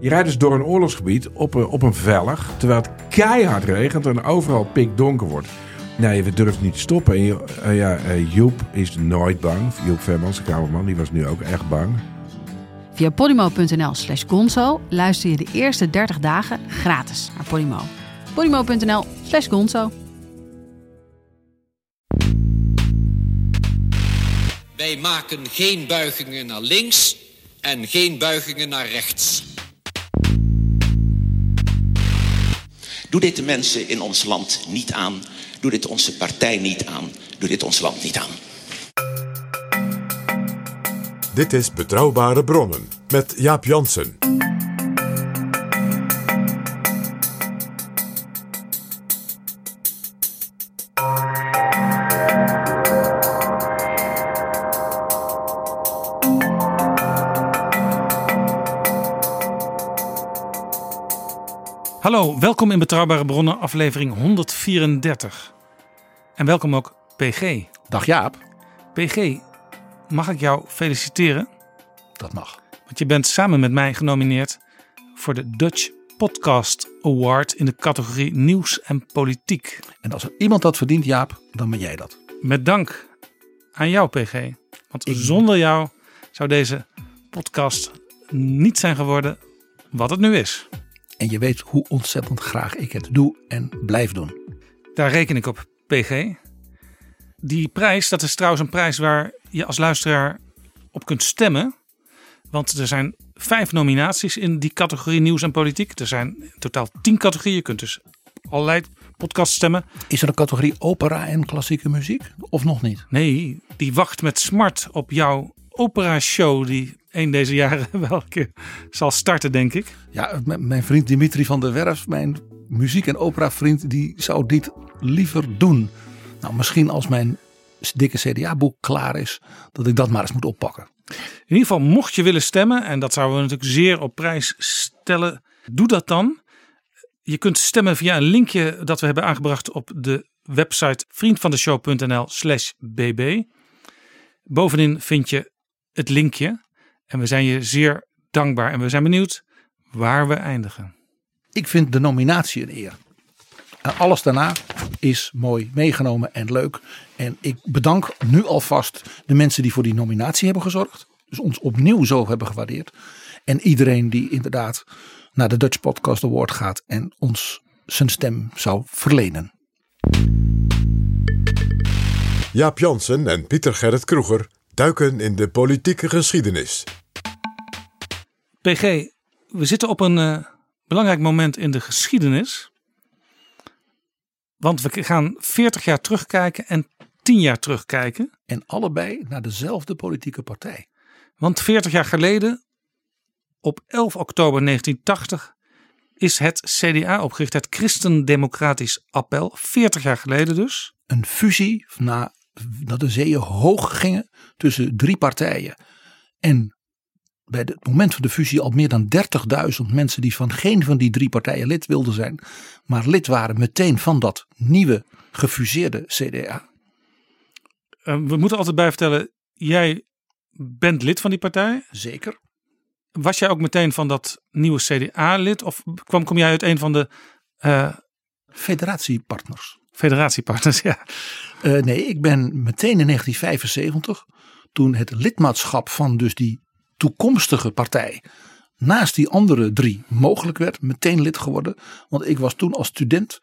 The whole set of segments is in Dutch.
Je rijdt dus door een oorlogsgebied op een, op een vellig, terwijl het keihard regent en overal pikdonker wordt. Nee, we durven niet te stoppen. En je- eh, ja, eh, Joep is nooit bang. Joep Vermans, de kamerman, die was nu ook echt bang. Via podimo.nl slash gonzo luister je de eerste 30 dagen gratis naar Podimo. podimo.nl slash gonzo. Wij maken geen buigingen naar links en geen buigingen naar rechts. Doe dit de mensen in ons land niet aan. Doe dit onze partij niet aan. Doe dit ons land niet aan. Dit is Betrouwbare Bronnen met Jaap Jansen. Hallo, welkom in Betrouwbare Bronnen, aflevering 134. En welkom ook PG. Dag Jaap. PG, mag ik jou feliciteren? Dat mag. Want je bent samen met mij genomineerd voor de Dutch Podcast Award in de categorie Nieuws en Politiek. En als er iemand dat verdient, Jaap, dan ben jij dat. Met dank aan jou, PG. Want zonder jou zou deze podcast niet zijn geworden wat het nu is. En je weet hoe ontzettend graag ik het doe en blijf doen. Daar reken ik op, PG. Die prijs, dat is trouwens een prijs waar je als luisteraar op kunt stemmen. Want er zijn vijf nominaties in die categorie nieuws en politiek. Er zijn in totaal tien categorieën. Je kunt dus allerlei podcasts stemmen. Is er een categorie opera en klassieke muziek? Of nog niet? Nee, die wacht met smart op jouw opera-show die een deze jaren wel een keer zal starten, denk ik. Ja, mijn vriend Dimitri van der Werf, mijn muziek- en opera-vriend, die zou dit liever doen. Nou, misschien als mijn dikke CDA-boek klaar is, dat ik dat maar eens moet oppakken. In ieder geval, mocht je willen stemmen, en dat zouden we natuurlijk zeer op prijs stellen, doe dat dan. Je kunt stemmen via een linkje dat we hebben aangebracht op de website vriendvandeshow.nl/slash bb. Bovenin vind je het linkje. En we zijn je zeer dankbaar en we zijn benieuwd waar we eindigen. Ik vind de nominatie een eer. En alles daarna is mooi meegenomen en leuk. En ik bedank nu alvast de mensen die voor die nominatie hebben gezorgd. Dus ons opnieuw zo hebben gewaardeerd. En iedereen die inderdaad naar de Dutch Podcast Award gaat en ons zijn stem zou verlenen. Jaap Jansen en Pieter Gerrit Kroeger duiken in de politieke geschiedenis. PG, we zitten op een eh, belangrijk moment in de geschiedenis. Want we gaan 40 jaar terugkijken en 10 jaar terugkijken. En allebei naar dezelfde politieke partij. Want 40 jaar geleden, op 11 oktober 1980, is het CDA opgericht, het Christendemocratisch Appel. 40 jaar geleden dus. Een fusie na dat de zeeën hoog gingen tussen drie partijen. En bij het moment van de fusie al meer dan 30.000 mensen die van geen van die drie partijen lid wilden zijn, maar lid waren meteen van dat nieuwe gefuseerde CDA. Eh, we moeten altijd bij vertellen, jij bent lid van die partij. Zeker. Was jij ook meteen van dat nieuwe CDA-lid? Of kwam, kom jij uit een van de eh, Federatiepartners. federatiepartners? Ja. Eh, nee, ik ben meteen in 1975, toen het lidmaatschap van dus die toekomstige partij naast die andere drie mogelijk werd, meteen lid geworden. Want ik was toen als student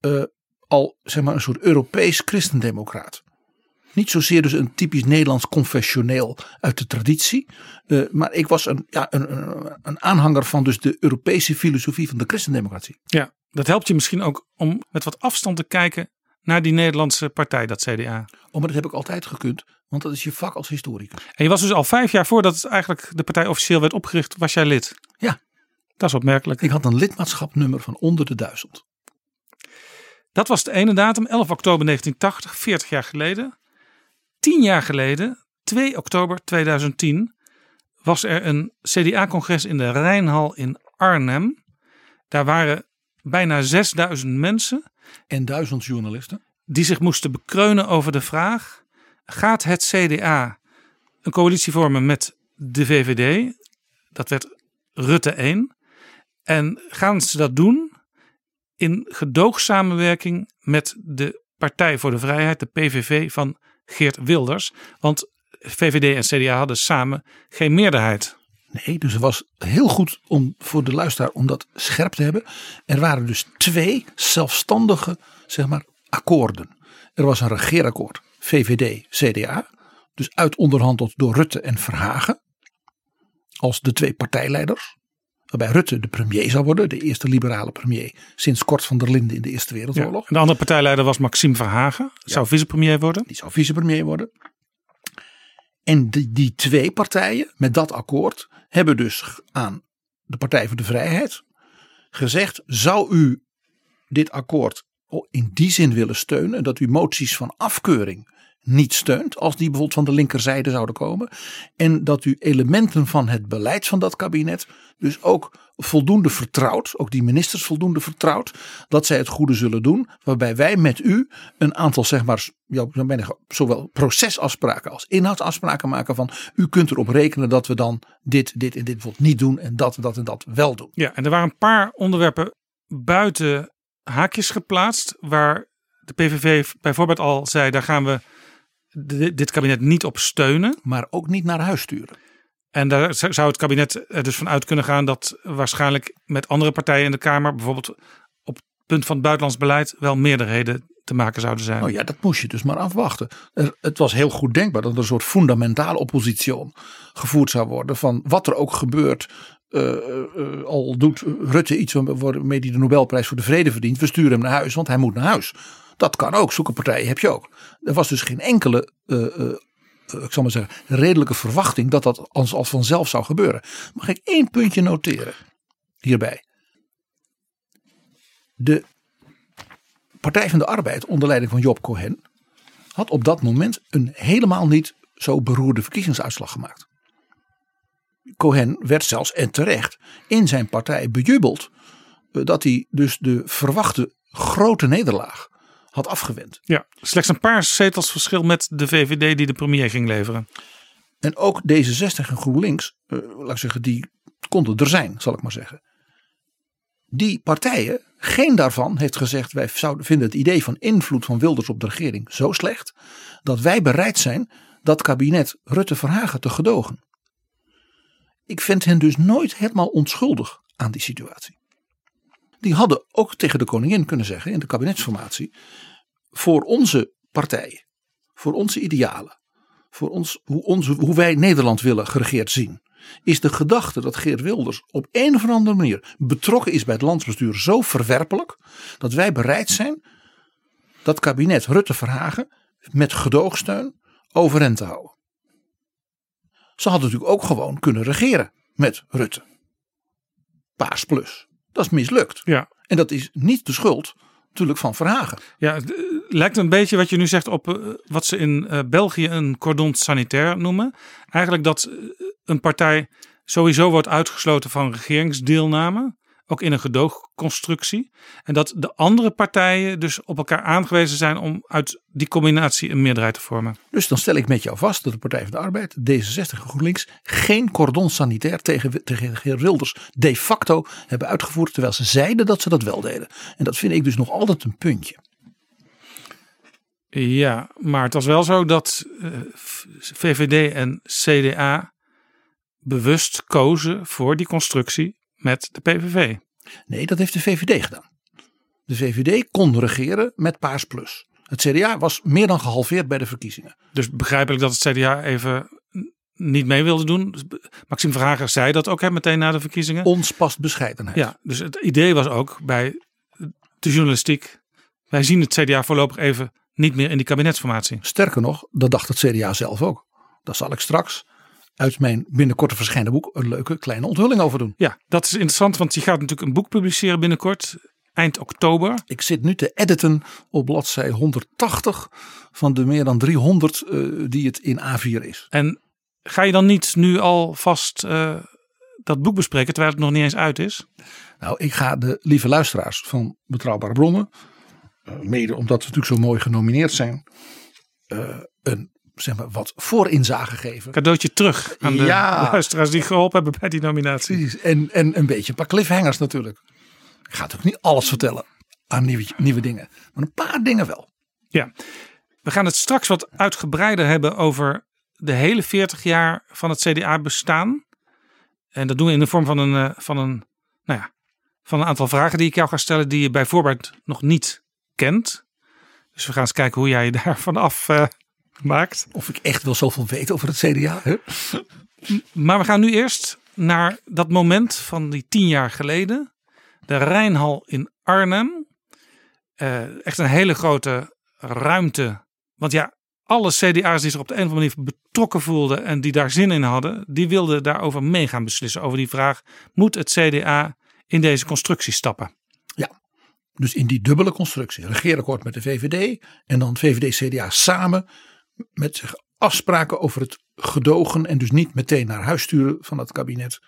eh, al zeg maar een soort Europees christendemocraat. Niet zozeer dus een typisch Nederlands confessioneel uit de traditie. eh, maar ik was een, ja, een, een, een aanhanger van dus de Europese filosofie van de christendemocratie. ja, dat helpt je misschien ook om met wat afstand te kijken naar die Nederlandse partij, dat CDA. Oh, maar dat heb ik altijd gekund. Want dat is je vak als historicus. En je was dus al vijf jaar voordat het eigenlijk de partij officieel werd opgericht, was jij lid. Ja. Dat is opmerkelijk. Ik had een lidmaatschapnummer van onder de duizend. Dat was de ene datum, 11 oktober 1980, 40 jaar geleden. Tien jaar geleden, 2 oktober 2010, was er een CDA-congres in de Rijnhal in Arnhem. Daar waren bijna 6000 mensen. En duizend journalisten. Die zich moesten bekreunen over de vraag: gaat het CDA een coalitie vormen met de VVD? Dat werd Rutte 1. En gaan ze dat doen in gedoogsamenwerking met de Partij voor de Vrijheid, de PVV van Geert Wilders? Want VVD en CDA hadden samen geen meerderheid. Nee, dus het was heel goed om voor de luisteraar om dat scherp te hebben. Er waren dus twee zelfstandige, zeg maar, akkoorden. Er was een regeerakkoord, VVD, CDA. Dus uitonderhandeld door Rutte en Verhagen. Als de twee partijleiders. Waarbij Rutte de premier zou worden, de eerste liberale premier sinds Kort van der Linden in de Eerste Wereldoorlog. Ja, de andere partijleider was Maxime Verhagen, zou vicepremier worden. Die zou vicepremier worden. En die, die twee partijen met dat akkoord hebben dus aan de Partij voor de Vrijheid gezegd: zou u dit akkoord in die zin willen steunen dat u moties van afkeuring niet steunt, als die bijvoorbeeld van de linkerzijde zouden komen, en dat u elementen van het beleid van dat kabinet dus ook voldoende vertrouwt, ook die ministers voldoende vertrouwt, dat zij het goede zullen doen, waarbij wij met u een aantal, zeg maar, zowel procesafspraken als inhoudsafspraken maken van, u kunt erop rekenen dat we dan dit, dit en dit bijvoorbeeld niet doen en dat, dat en dat wel doen. Ja, en er waren een paar onderwerpen buiten haakjes geplaatst, waar de PVV bijvoorbeeld al zei, daar gaan we dit kabinet niet op steunen. Maar ook niet naar huis sturen. En daar zou het kabinet er dus van uit kunnen gaan dat waarschijnlijk met andere partijen in de Kamer, bijvoorbeeld op het punt van het buitenlands beleid, wel meerderheden te maken zouden zijn. Oh ja, dat moest je dus maar afwachten. Het was heel goed denkbaar dat er een soort fundamentale oppositie gevoerd zou worden van wat er ook gebeurt. Uh, uh, al doet Rutte iets waarmee hij de Nobelprijs voor de Vrede verdient. We sturen hem naar huis, want hij moet naar huis. Dat kan ook. Zulke partijen heb je ook. Er was dus geen enkele, uh, ik zal maar zeggen, redelijke verwachting dat dat als, als vanzelf zou gebeuren. Mag ik één puntje noteren hierbij? De Partij van de Arbeid onder leiding van Job Cohen had op dat moment een helemaal niet zo beroerde verkiezingsuitslag gemaakt. Cohen werd zelfs en terecht in zijn partij bejubeld dat hij dus de verwachte grote nederlaag had afgewend. Ja, slechts een paar zetels verschil met de VVD die de premier ging leveren. En ook D66 en GroenLinks, uh, laat ik zeggen, die konden er zijn, zal ik maar zeggen. Die partijen, geen daarvan heeft gezegd: wij zouden vinden het idee van invloed van Wilders op de regering zo slecht dat wij bereid zijn dat kabinet Rutte-Verhagen te gedogen. Ik vind hen dus nooit helemaal onschuldig aan die situatie. Die hadden ook tegen de koningin kunnen zeggen in de kabinetsformatie: voor onze partijen, voor onze idealen, voor ons, hoe, onze, hoe wij Nederland willen geregeerd zien, is de gedachte dat Geert Wilders op een of andere manier betrokken is bij het landsbestuur zo verwerpelijk dat wij bereid zijn dat kabinet Rutte-Verhagen met gedoogsteun overeind te houden. Ze hadden natuurlijk ook gewoon kunnen regeren met Rutte. Paars plus. Dat is mislukt. Ja. En dat is niet de schuld natuurlijk van Verhagen. Ja, het lijkt een beetje wat je nu zegt op uh, wat ze in uh, België een cordon sanitair noemen. Eigenlijk dat een partij sowieso wordt uitgesloten van regeringsdeelname. Ook in een gedoogconstructie. En dat de andere partijen dus op elkaar aangewezen zijn om uit die combinatie een meerderheid te vormen. Dus dan stel ik met jou vast dat de Partij van de Arbeid, D66 en GroenLinks geen cordon sanitair tegen, tegen Wilders de facto hebben uitgevoerd. Terwijl ze zeiden dat ze dat wel deden. En dat vind ik dus nog altijd een puntje. Ja, maar het was wel zo dat uh, VVD en CDA bewust kozen voor die constructie met de PVV. Nee, dat heeft de VVD gedaan. De VVD kon regeren met Paars Plus. Het CDA was meer dan gehalveerd bij de verkiezingen. Dus begrijpelijk dat het CDA even niet mee wilde doen. Maxime Verhagen zei dat ook hè, meteen na de verkiezingen. Ons past bescheidenheid. Ja, dus het idee was ook bij de journalistiek. Wij zien het CDA voorlopig even niet meer in die kabinetsformatie. Sterker nog, dat dacht het CDA zelf ook. Daar zal ik straks uit mijn binnenkort verschijnen boek een leuke kleine onthulling over doen. Ja, dat is interessant, want je gaat natuurlijk een boek publiceren binnenkort, eind oktober. Ik zit nu te editen op bladzij 180 van de meer dan 300 uh, die het in A4 is. En ga je dan niet nu alvast uh, dat boek bespreken terwijl het nog niet eens uit is? Nou, ik ga de lieve luisteraars van Betrouwbare Bronnen, uh, mede omdat we natuurlijk zo mooi genomineerd zijn, een zeg maar, wat voorinzage geven. Cadeautje terug aan de Ja. luisteraars die geholpen hebben bij die nominatie. Precies. En, en een beetje een paar cliffhangers natuurlijk. Ik ga natuurlijk niet alles vertellen aan nieuwe, nieuwe dingen. Maar een paar dingen wel. Ja, we gaan het straks wat uitgebreider hebben over de hele 40 jaar van het CDA bestaan. En dat doen we in de vorm van een, eh, van een, nou ja, van een aantal vragen die ik jou ga stellen die je bij voorbaat nog niet kent. Dus we gaan eens kijken hoe jij je daarvan af eh, maakt. Of ik echt wel zoveel weet over het CDA. Hè? Maar we gaan nu eerst naar dat moment van die tien jaar geleden. De Rijnhal in Arnhem. Eh, echt een hele grote ruimte. Want ja, alle CDA's die zich op de een of andere manier betrokken voelden en die daar zin in hadden, die wilden daarover mee gaan beslissen. Over die vraag: moet het CDA in deze constructie stappen? Ja, dus in die dubbele constructie. Regeerakkoord met de VVD en dan VVD-CDA samen met zich afspraken over het gedogen en dus niet meteen naar huis sturen van het kabinet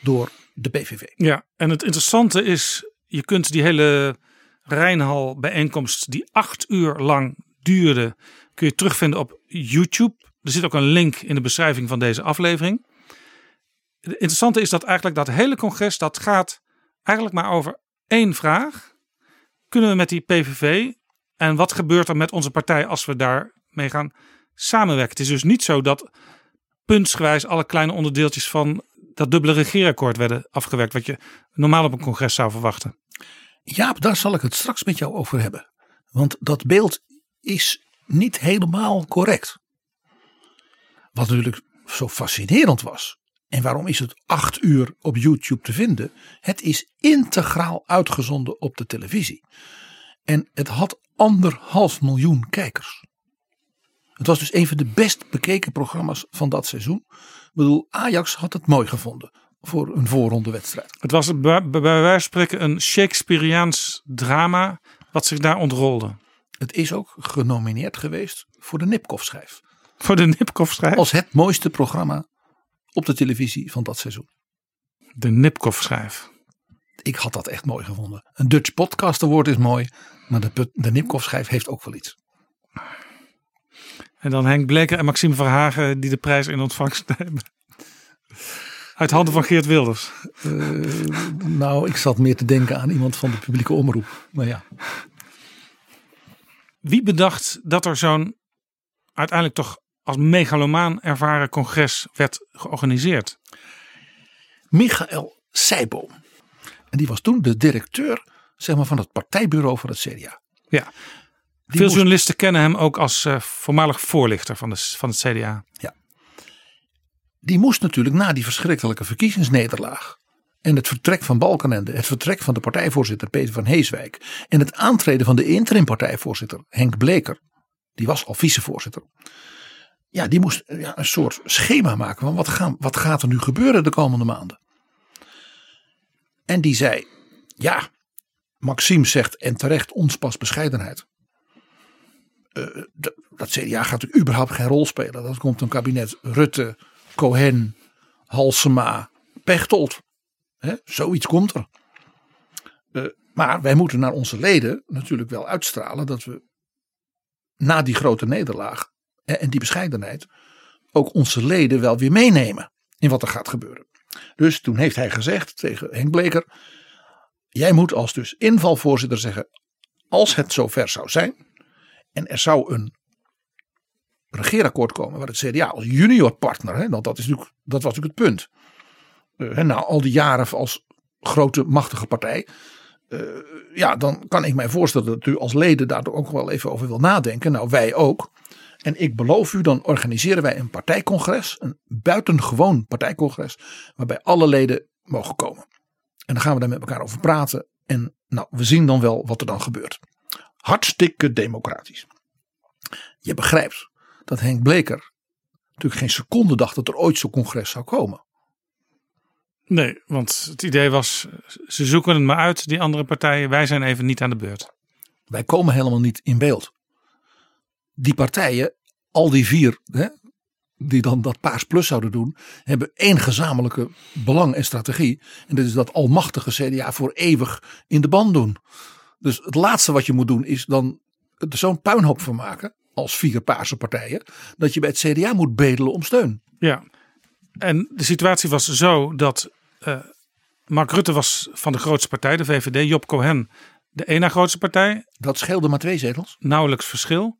door de PVV. Ja, en het interessante is, je kunt die hele Rijnhal bijeenkomst die acht uur lang duurde, kun je terugvinden op YouTube. Er zit ook een link in de beschrijving van deze aflevering. Het interessante is dat eigenlijk dat hele congres, dat gaat eigenlijk maar over één vraag. Kunnen we met die PVV en wat gebeurt er met onze partij als we daarmee gaan samenwerken? Het is dus niet zo dat puntsgewijs alle kleine onderdeeltjes van dat dubbele regeerakkoord werden afgewerkt, wat je normaal op een congres zou verwachten. Jaap, daar zal ik het straks met jou over hebben. Want dat beeld is niet helemaal correct. Wat natuurlijk zo fascinerend was. En waarom is het acht uur op YouTube te vinden? Het is integraal uitgezonden op de televisie. En het had anderhalf miljoen kijkers. Het was dus een van de best bekeken programma's van dat seizoen. Ik bedoel, Ajax had het mooi gevonden voor een voorrondewedstrijd. Het was bij, bij wijze van spreken een Shakespeareaans drama wat zich daar ontrolde. Het is ook genomineerd geweest voor de Nipkoff-schijf. Voor de Nipkoff-schijf? Als het mooiste programma op de televisie van dat seizoen. De Nipkoff-schijf. Ik had dat echt mooi gevonden. Een Dutch Podcast Award is mooi, maar de, de Nipkoff-schijf heeft ook wel iets. En dan Henk Bleker en Maxime Verhagen die de prijs in ontvangst nemen. Uit handen van Geert Wilders. Uh, nou, ik zat meer te denken aan iemand van de publieke omroep. Maar ja. Wie bedacht dat er zo'n uiteindelijk toch als megalomaan ervaren congres werd georganiseerd? Michael Seijboom. En die was toen de directeur zeg maar, van het partijbureau van het CDA. Ja. Veel moest... journalisten kennen hem ook als uh, voormalig voorlichter van, de, van het CDA. Ja. Die moest natuurlijk na die verschrikkelijke verkiezingsnederlaag. En het vertrek van Balkenende, het vertrek van de partijvoorzitter Peter van Heeswijk. En het aantreden van de interim partijvoorzitter Henk Bleker. Die was al vicevoorzitter. Ja, die moest ja, een soort schema maken van wat, gaan, wat gaat er nu gebeuren de komende maanden. En die zei, ja, Maxime zegt en terecht ons pas bescheidenheid. Uh, dat CDA gaat überhaupt geen rol spelen. Dat komt een kabinet Rutte, Cohen, Halsema, Pechtold. Zoiets komt er. Uh, maar wij moeten naar onze leden natuurlijk wel uitstralen dat we na die grote nederlaag en die bescheidenheid ook onze leden wel weer meenemen in wat er gaat gebeuren. Dus toen heeft hij gezegd tegen Henk Bleker: Jij moet als dus invalvoorzitter zeggen, als het zover zou zijn en er zou een regeerakkoord komen waar het CDA als junior partner, hè, want dat, is natuurlijk, dat was natuurlijk het punt. Uh, na al die jaren als grote machtige partij. Uh, ja, dan kan ik mij voorstellen dat u als leden daar ook wel even over wil nadenken. Nou, wij ook. En ik beloof u, dan organiseren wij een partijcongres. Een buitengewoon partijcongres. Waarbij alle leden mogen komen. En dan gaan we daar met elkaar over praten. En nou, we zien dan wel wat er dan gebeurt. Hartstikke democratisch. Je begrijpt dat Henk Bleker natuurlijk geen seconde dacht dat er ooit zo'n congres zou komen. Nee, want het idee was, ze zoeken het maar uit, die andere partijen. Wij zijn even niet aan de beurt. Wij komen helemaal niet in beeld. Die partijen, al die vier, hè, die dan dat Paars Plus zouden doen, hebben één gezamenlijke belang en strategie. En dat is dat almachtige CDA voor eeuwig in de band doen. Dus het laatste wat je moet doen is dan er zo'n puinhoop van maken, als vier Paarse partijen, dat je bij het CDA moet bedelen om steun. Ja, en de situatie was zo dat uh, Mark Rutte was van de grootste partij, de VVD. Job Cohen de ene grootste partij. Dat scheelde maar twee zetels. Nauwelijks verschil.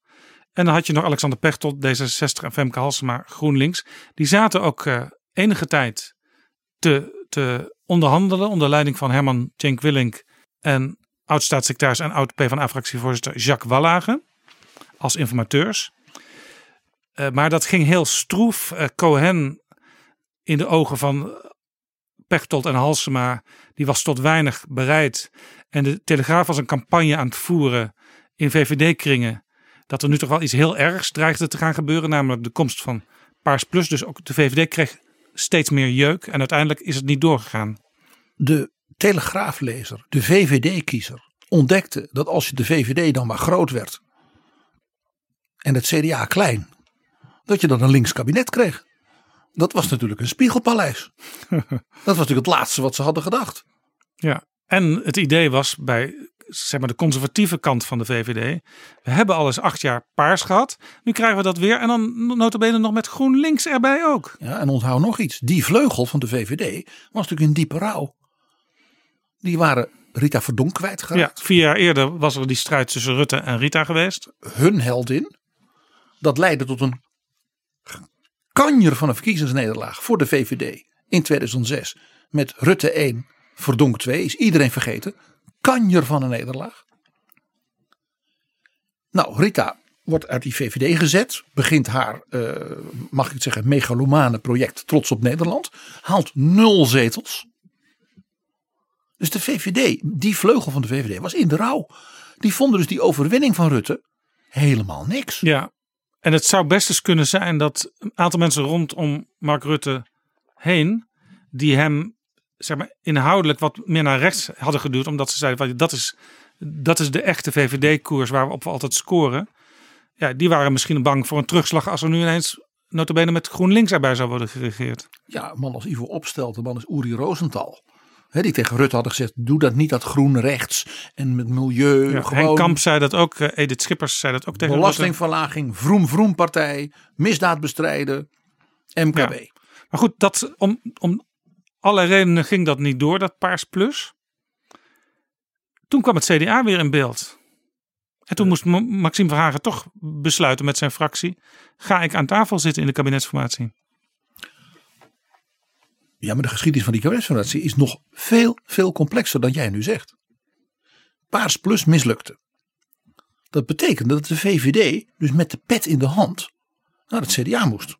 En dan had je nog Alexander Pechtold, D66 en Femke Halsema, GroenLinks. Die zaten ook uh, enige tijd te, te onderhandelen onder leiding van Herman Cenk Willink en oud-staatssecretaris en oud-PvdA-fractievoorzitter Jacques Wallage als informateurs. Uh, maar dat ging heel stroef. Uh, Cohen in de ogen van Pechtold en Halsema, die was tot weinig bereid. En de Telegraaf was een campagne aan het voeren in VVD-kringen. Dat er nu toch wel iets heel ergs dreigde te gaan gebeuren. Namelijk de komst van Paars Plus. Dus ook de VVD kreeg steeds meer jeuk. En uiteindelijk is het niet doorgegaan. De Telegraaflezer, de VVD-kiezer, ontdekte dat als je de VVD dan maar groot werd. En het CDA klein. Dat je dan een links kabinet kreeg. Dat was natuurlijk een spiegelpaleis. dat was natuurlijk het laatste wat ze hadden gedacht. Ja, en het idee was bij zeg maar, de conservatieve kant van de VVD. We hebben al eens acht jaar paars gehad. Nu krijgen we dat weer. En dan notabene nog met GroenLinks erbij ook. Ja, en onthoud nog iets. Die vleugel van de VVD was natuurlijk in diepe rouw. Die waren Rita Verdonk kwijtgeraakt. Ja, vier jaar eerder was er die strijd tussen Rutte en Rita geweest. Hun heldin. Dat leidde tot een kanjer van een verkiezingsnederlaag voor de VVD in 2006. Met Rutte 1, Verdonk 2, is iedereen vergeten. Kanjer van een nederlaag. Nou, Rita wordt uit die VVD gezet. Begint haar, uh, mag ik het zeggen, megalomane project Trots op Nederland. Haalt nul zetels. Dus de VVD, die vleugel van de VVD, was in de rouw. Die vonden dus die overwinning van Rutte helemaal niks. Ja, en het zou best eens kunnen zijn dat een aantal mensen rondom Mark Rutte heen, die hem zeg maar, inhoudelijk wat meer naar rechts hadden geduwd, omdat ze zeiden: dat is, dat is de echte VVD-koers waarop we altijd scoren. Ja, die waren misschien bang voor een terugslag als er nu ineens notabene met GroenLinks erbij zou worden geregeerd. Ja, man als Ivo opstelt, de man is Uri Rosenthal die tegen Rutte hadden gezegd: doe dat niet, dat groen rechts en met milieu. Ja, gewoon, Kamp zei dat ook, uh, Edith Schippers zei dat ook tegen Belastingverlaging, vroom vroom partij, misdaad bestrijden, MKB. Maar goed, dat, om, om alle redenen ging dat niet door, dat Paars Plus. Toen kwam het CDA weer in beeld. En toen moest Maxime Verhagen toch besluiten met zijn fractie: ga ik aan tafel zitten in de kabinetsformatie? Ja, maar de geschiedenis van die kabinetsformatie is nog veel, veel complexer dan jij nu zegt. Paars Plus mislukte. Dat betekende dat de VVD dus met de pet in de hand naar het CDA moest.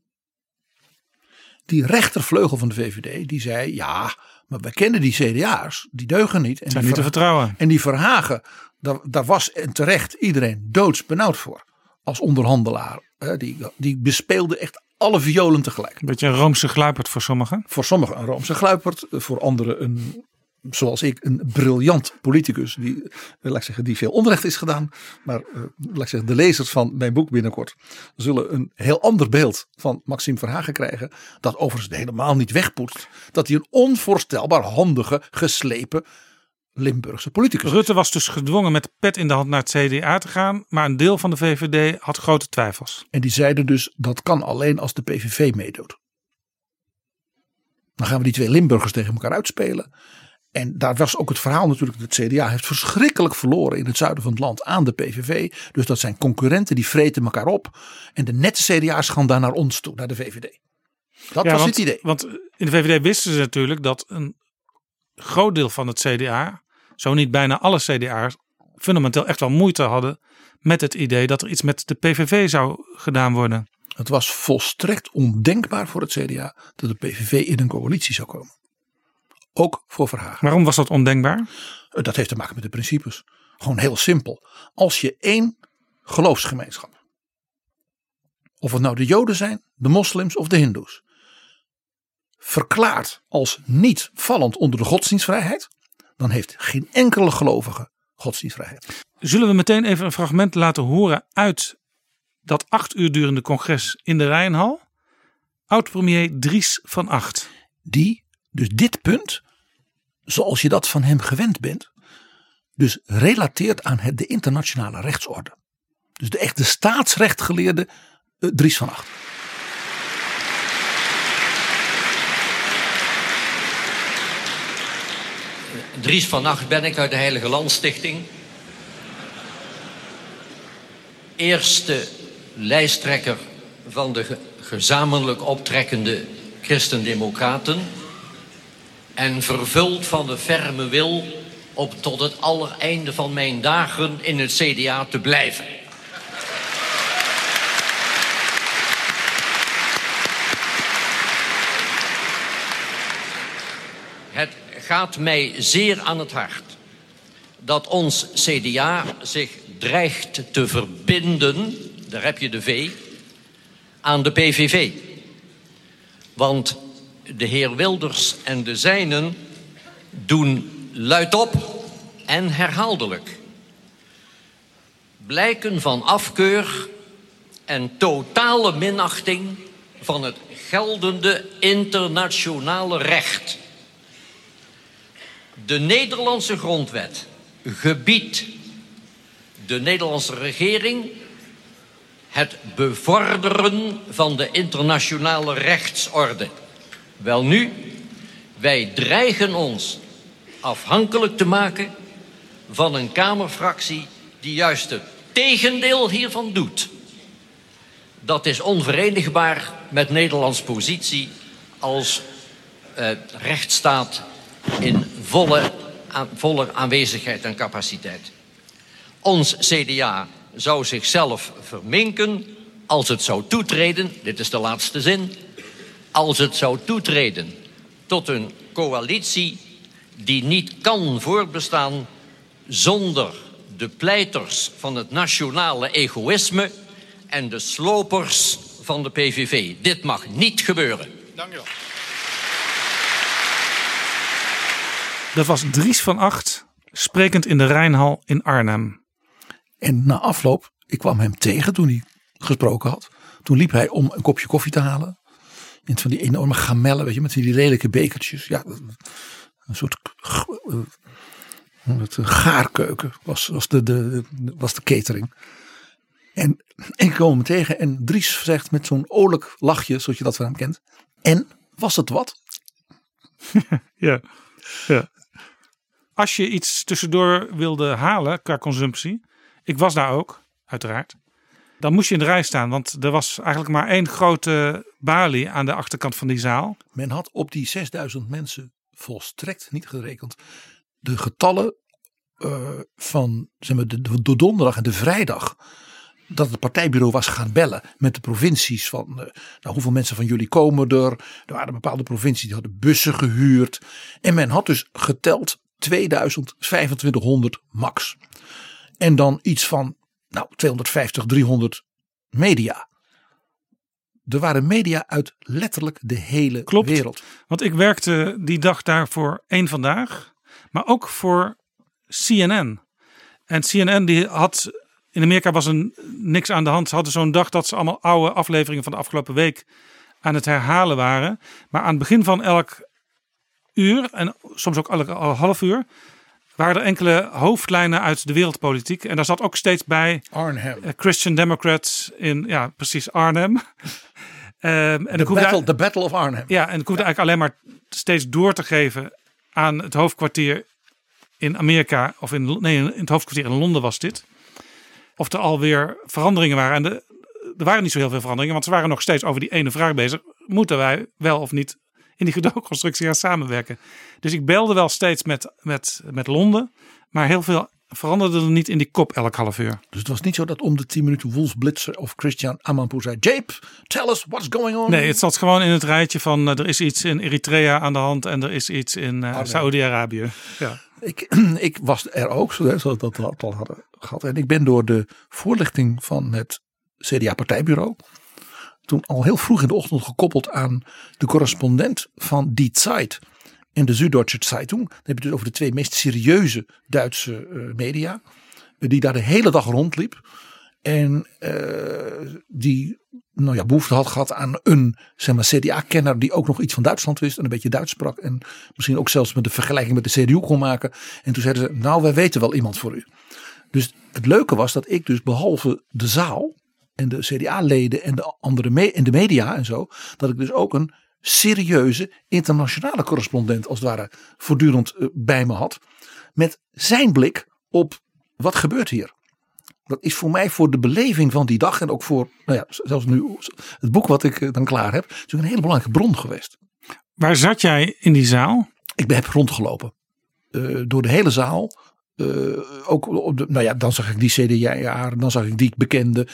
Die rechtervleugel van de VVD die zei ja, maar wij kennen die CDA's, die deugen niet. En Zijn niet te vertrouwen. En die Verhagen, daar, daar was en terecht iedereen doodsbenauwd voor. Als onderhandelaar. Die, die bespeelde echt alle violen tegelijk. Een beetje een Roomse gluipert voor sommigen. Voor sommigen een Roomse gluipert. Voor anderen een, zoals ik, een briljant politicus. Die, eh, laat ik zeggen, die veel onrecht is gedaan. Maar uh, laat ik zeggen, de lezers van mijn boek binnenkort zullen een heel ander beeld van Maxime Verhagen krijgen. Dat overigens helemaal niet wegpoetst. Dat hij een onvoorstelbaar handige, geslepen Limburgse politicus. Rutte was dus gedwongen met de pet in de hand naar het CDA te gaan, maar een deel van de VVD had grote twijfels. En die zeiden dus dat kan alleen als de PVV meedoet. Dan gaan we die twee Limburgers tegen elkaar uitspelen. En daar was ook het verhaal natuurlijk dat het CDA heeft verschrikkelijk verloren in het zuiden van het land aan de PVV. Dus dat zijn concurrenten die vreten elkaar op. En de nette CDA's gaan daar naar ons toe, naar de VVD. Dat was het idee. Want in de VVD wisten ze natuurlijk dat een groot deel van het CDA zo niet bijna alle CDA's, fundamenteel echt wel moeite hadden met het idee dat er iets met de PVV zou gedaan worden. Het was volstrekt ondenkbaar voor het CDA dat de PVV in een coalitie zou komen. Ook voor Verhagen. Waarom was dat ondenkbaar? Dat heeft te maken met de principes. Gewoon heel simpel. Als je één geloofsgemeenschap of het nou de Joden zijn, de moslims of de Hindoes, verklaart als niet vallend onder de godsdienstvrijheid, dan heeft geen enkele gelovige godsdienstvrijheid. Zullen we meteen even een fragment laten horen uit dat acht uur durende congres in de Rijnhal? Oud-premier Dries van Acht. Die dus dit punt, zoals je dat van hem gewend bent, dus relateert aan het, de internationale rechtsorde. Dus de echte staatsrechtgeleerde uh, Dries van Acht. Dries van Acht ben ik uit de Heilige Landstichting. Eerste lijsttrekker van de gezamenlijk optrekkende Christendemocraten. En vervuld van de ferme wil om tot het allereinde van mijn dagen in het CDA te blijven. Het gaat mij zeer aan het hart dat ons CDA zich dreigt te verbinden, daar heb je de V, aan de PVV. Want de heer Wilders en de zijnen doen luidop en herhaaldelijk blijken van afkeur en totale minachting van het geldende internationale recht. De Nederlandse grondwet gebiedt de Nederlandse regering het bevorderen van de internationale rechtsorde. Welnu, wij dreigen ons afhankelijk te maken van een Kamerfractie die juist het tegendeel hiervan doet. Dat is onverenigbaar met Nederlands positie als eh, rechtsstaat in volle, volle aanwezigheid en capaciteit. Ons CDA zou zichzelf verminken als het zou toetreden, dit is de laatste zin, als het zou toetreden tot een coalitie die niet kan voortbestaan zonder de pleiters van het nationale egoïsme en de slopers van de PVV. Dit mag niet gebeuren. Dank u wel. Dat was Dries van Acht, sprekend in de Rijnhal in Arnhem. En na afloop, ik kwam hem tegen toen hij gesproken had. Toen liep hij om een kopje koffie te halen. In van die enorme gamellen, weet je, met die lelijke bekertjes. Ja, een soort het gaarkeuken was, was, de, de, was de catering. En ik kwam hem tegen en Dries zegt met zo'n oorlijk lachje, zoals je dat van hem kent. En was het wat? ja, ja. Als je iets tussendoor wilde halen qua consumptie, ik was daar ook, uiteraard. Dan moest je in de rij staan, want er was eigenlijk maar één grote balie aan de achterkant van die zaal. Men had op die 6000 mensen volstrekt niet gerekend. De getallen uh, van zeg maar, de, de, donderdag en de vrijdag dat het partijbureau was gaan bellen met de provincies van uh, nou, hoeveel mensen van jullie komen er. Er waren bepaalde provincies die hadden bussen gehuurd. En men had dus geteld 2000, 2500 max. En dan iets van nou, 250, 300 media. Er waren media uit letterlijk de hele Klopt, wereld. Want ik werkte die dag daar voor één vandaag, maar ook voor CNN. En CNN die had in Amerika was er niks aan de hand. Ze hadden zo'n dag dat ze allemaal oude afleveringen van de afgelopen week aan het herhalen waren. Maar aan het begin van elk uur en soms ook elk half uur waren er enkele hoofdlijnen uit de wereldpolitiek. En daar zat ook steeds bij Arnhem. Christian Democrats in, ja, precies Arnhem. um, en de battle, the battle of Arnhem. Ja, en ik hoefde ja. eigenlijk alleen maar steeds door te geven aan het hoofdkwartier in Amerika, of in, nee, in het hoofdkwartier in Londen was dit. Of er alweer veranderingen waren. En de, er waren niet zo heel veel veranderingen, want ze waren nog steeds over die ene vraag bezig. Moeten wij wel of niet in die gedoogconstructie gaan samenwerken? Dus ik belde wel steeds met, met, met Londen, maar heel veel veranderde er niet in die kop elk half uur. Dus het was niet zo dat om de 10 minuten Wolf Blitzer of Christian Amanpour zei: Jape, tell us what's going on. Nee, het zat gewoon in het rijtje van uh, er is iets in Eritrea aan de hand en er is iets in uh, Saoedi-Arabië. Ja. Ik, ik was er ook, zoals we dat al hadden gehad. En ik ben door de voorlichting van het CDA-partijbureau toen al heel vroeg in de ochtend gekoppeld aan de correspondent van Die Zeit en de Süddeutsche Zeitung. Dan heb je het dus over de twee meest serieuze Duitse eh, media. eh, die daar de hele dag rondliep. En eh, die nou ja, behoefte had gehad aan een zeg maar, CDA-kenner die ook nog iets van Duitsland wist en een beetje Duits sprak. En misschien ook zelfs met de vergelijking met de CDU kon maken. En toen zeiden ze, nou wij weten wel iemand voor u. Dus het leuke was dat ik dus behalve de zaal en de CDA-leden en de andere me en de media en zo, dat ik dus ook een serieuze internationale correspondent als het ware voortdurend eh, bij me had. Met zijn blik op wat gebeurt hier. Dat is voor mij voor de beleving van die dag en ook voor, nou ja, zelfs nu het boek wat ik eh, dan klaar heb, is een hele belangrijke bron geweest. Waar zat jij in die zaal? Ik ben heb rondgelopen. Eh, door de hele zaal. Eh, ook op de, nou ja, dan zag ik die CDA, dan zag ik die bekende.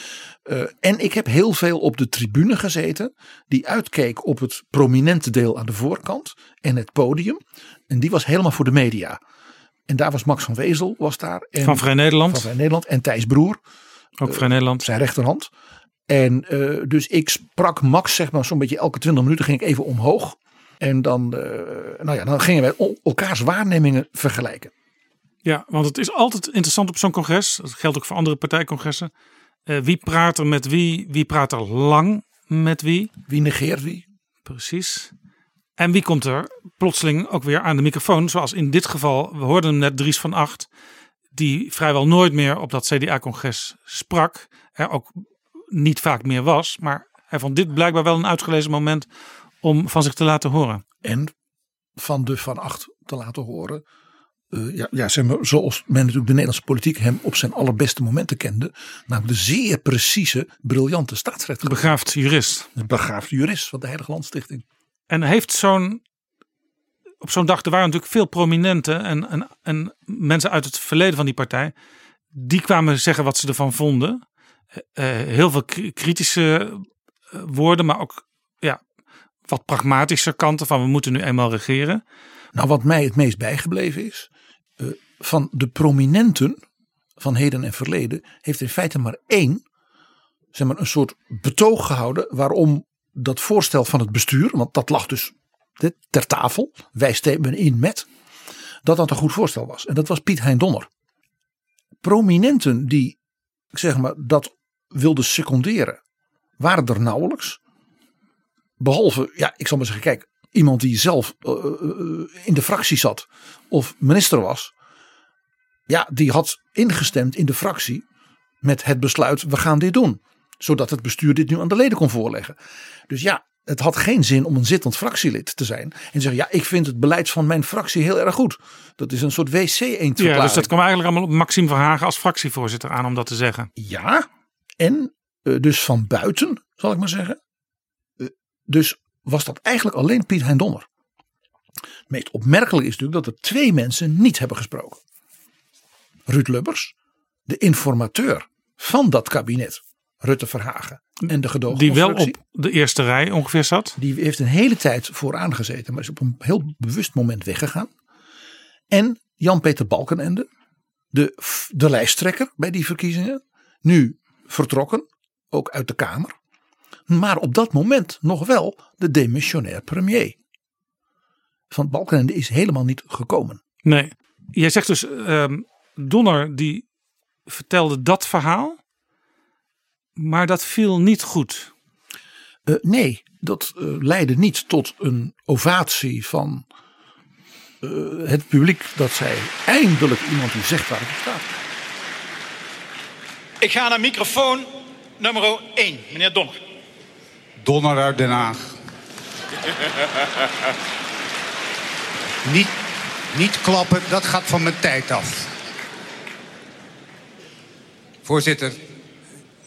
Eh, en ik heb heel veel op de tribune gezeten. Die uitkeek op het prominente deel aan de voorkant. En het podium. En die was helemaal voor de media. En daar was Max van Wezel was daar. En, Van Vrij Nederland. Van Vrij Nederland. En Thijs Broer. Ook Vrij Nederland. Zijn rechterhand. En eh, dus ik sprak Max zeg maar zo'n beetje elke 20 minuten ging ik even omhoog. En dan, eh, nou ja, dan gingen wij el- elkaars waarnemingen vergelijken. Ja, want het is altijd interessant op zo'n congres. Dat geldt ook voor andere partijcongressen. Eh, wie praat er met wie? Wie praat er lang met wie? Wie negeert wie? Precies. En wie komt er plotseling ook weer aan de microfoon? Zoals in dit geval, we hoorden hem net, Dries van Acht. Die vrijwel nooit meer op dat CDA-congres sprak. Er ook niet vaak meer was. Maar hij vond dit blijkbaar wel een uitgelezen moment om van zich te laten horen. En van de Van Acht te laten horen. Eh, ja, ja, zeg maar, zoals men natuurlijk de Nederlandse politiek hem op zijn allerbeste momenten kende. Namelijk de zeer precieze, briljante staatsrechter. Begaafd jurist. Een begaafd jurist van de Heilige Landstichting. En heeft zo'n. Op zo'n dag, er waren natuurlijk veel prominenten en, en, en mensen uit het verleden van die partij. Die kwamen zeggen wat ze ervan vonden. Eh, eh, heel veel kri- kritische woorden, maar ook ja, wat pragmatische kanten van we moeten nu eenmaal regeren. Nou, wat mij het meest bijgebleven is. Eh, van de prominenten van heden en verleden. heeft in feite maar één. zeg maar een soort betoog gehouden. waarom dat voorstel van het bestuur. want dat lag dus ter tafel. wij stemmen in met. dat dat een goed voorstel was. En dat was Piet Hein Donner. Prominenten die zeg maar, dat wilden seconderen. waren er nauwelijks. Behalve, ja, ik zal maar zeggen, kijk, iemand die zelf eh, eh, in de fractie zat of minister was. Ja, die had ingestemd in de fractie met het besluit, we gaan dit doen. Zodat het bestuur dit nu aan de leden kon voorleggen. Dus ja, het had geen zin om een zittend fractielid te zijn. En zeggen, ja, ik vind het beleid van mijn fractie heel erg goed. Dat is een soort wc-eend Ja, dus dat kwam eigenlijk allemaal op Maxime Verhagen als fractievoorzitter aan om dat te zeggen. Ja, en eh, dus van buiten, zal ik maar zeggen. Dus was dat eigenlijk alleen Piet Hein Donner. Het meest opmerkelijk is natuurlijk dat er twee mensen niet hebben gesproken. Ruud Lubbers, de informateur van dat kabinet, Rutte Verhagen en de gedogen Die wel op de eerste rij ongeveer zat. Die heeft een hele tijd vooraan gezeten, maar is op een heel bewust moment weggegaan. En Jan-Peter Balkenende, de, de lijsttrekker bij die verkiezingen, nu vertrokken, ook uit de Kamer. Maar op dat moment nog wel de demissionair premier. Van Balkenende is helemaal niet gekomen. Nee. Jij zegt dus, ehm, Donner die vertelde dat verhaal. Maar dat viel niet goed. Eh, nee, dat eh, leidde niet tot een ovatie van eh, het publiek. Dat zei eindelijk iemand die zegt waar het op staat. Ik ga naar microfoon nummer 1, meneer Donner. Donner uit Den Haag. niet, niet klappen, dat gaat van mijn tijd af. Voorzitter,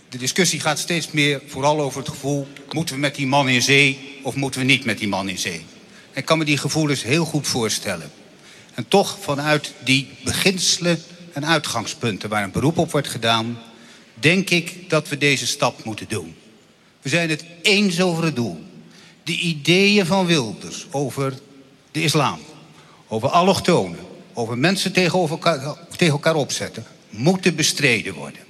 de discussie gaat steeds meer vooral over het gevoel... moeten we met die man in zee of moeten we niet met die man in zee? Ik kan me die gevoelens heel goed voorstellen. En toch vanuit die beginselen en uitgangspunten waar een beroep op wordt gedaan... denk ik dat we deze stap moeten doen. We zijn het eens over het doel. De ideeën van Wilders over de islam, over allochtonen, over mensen tegenover elkaar, tegen elkaar opzetten, moeten bestreden worden.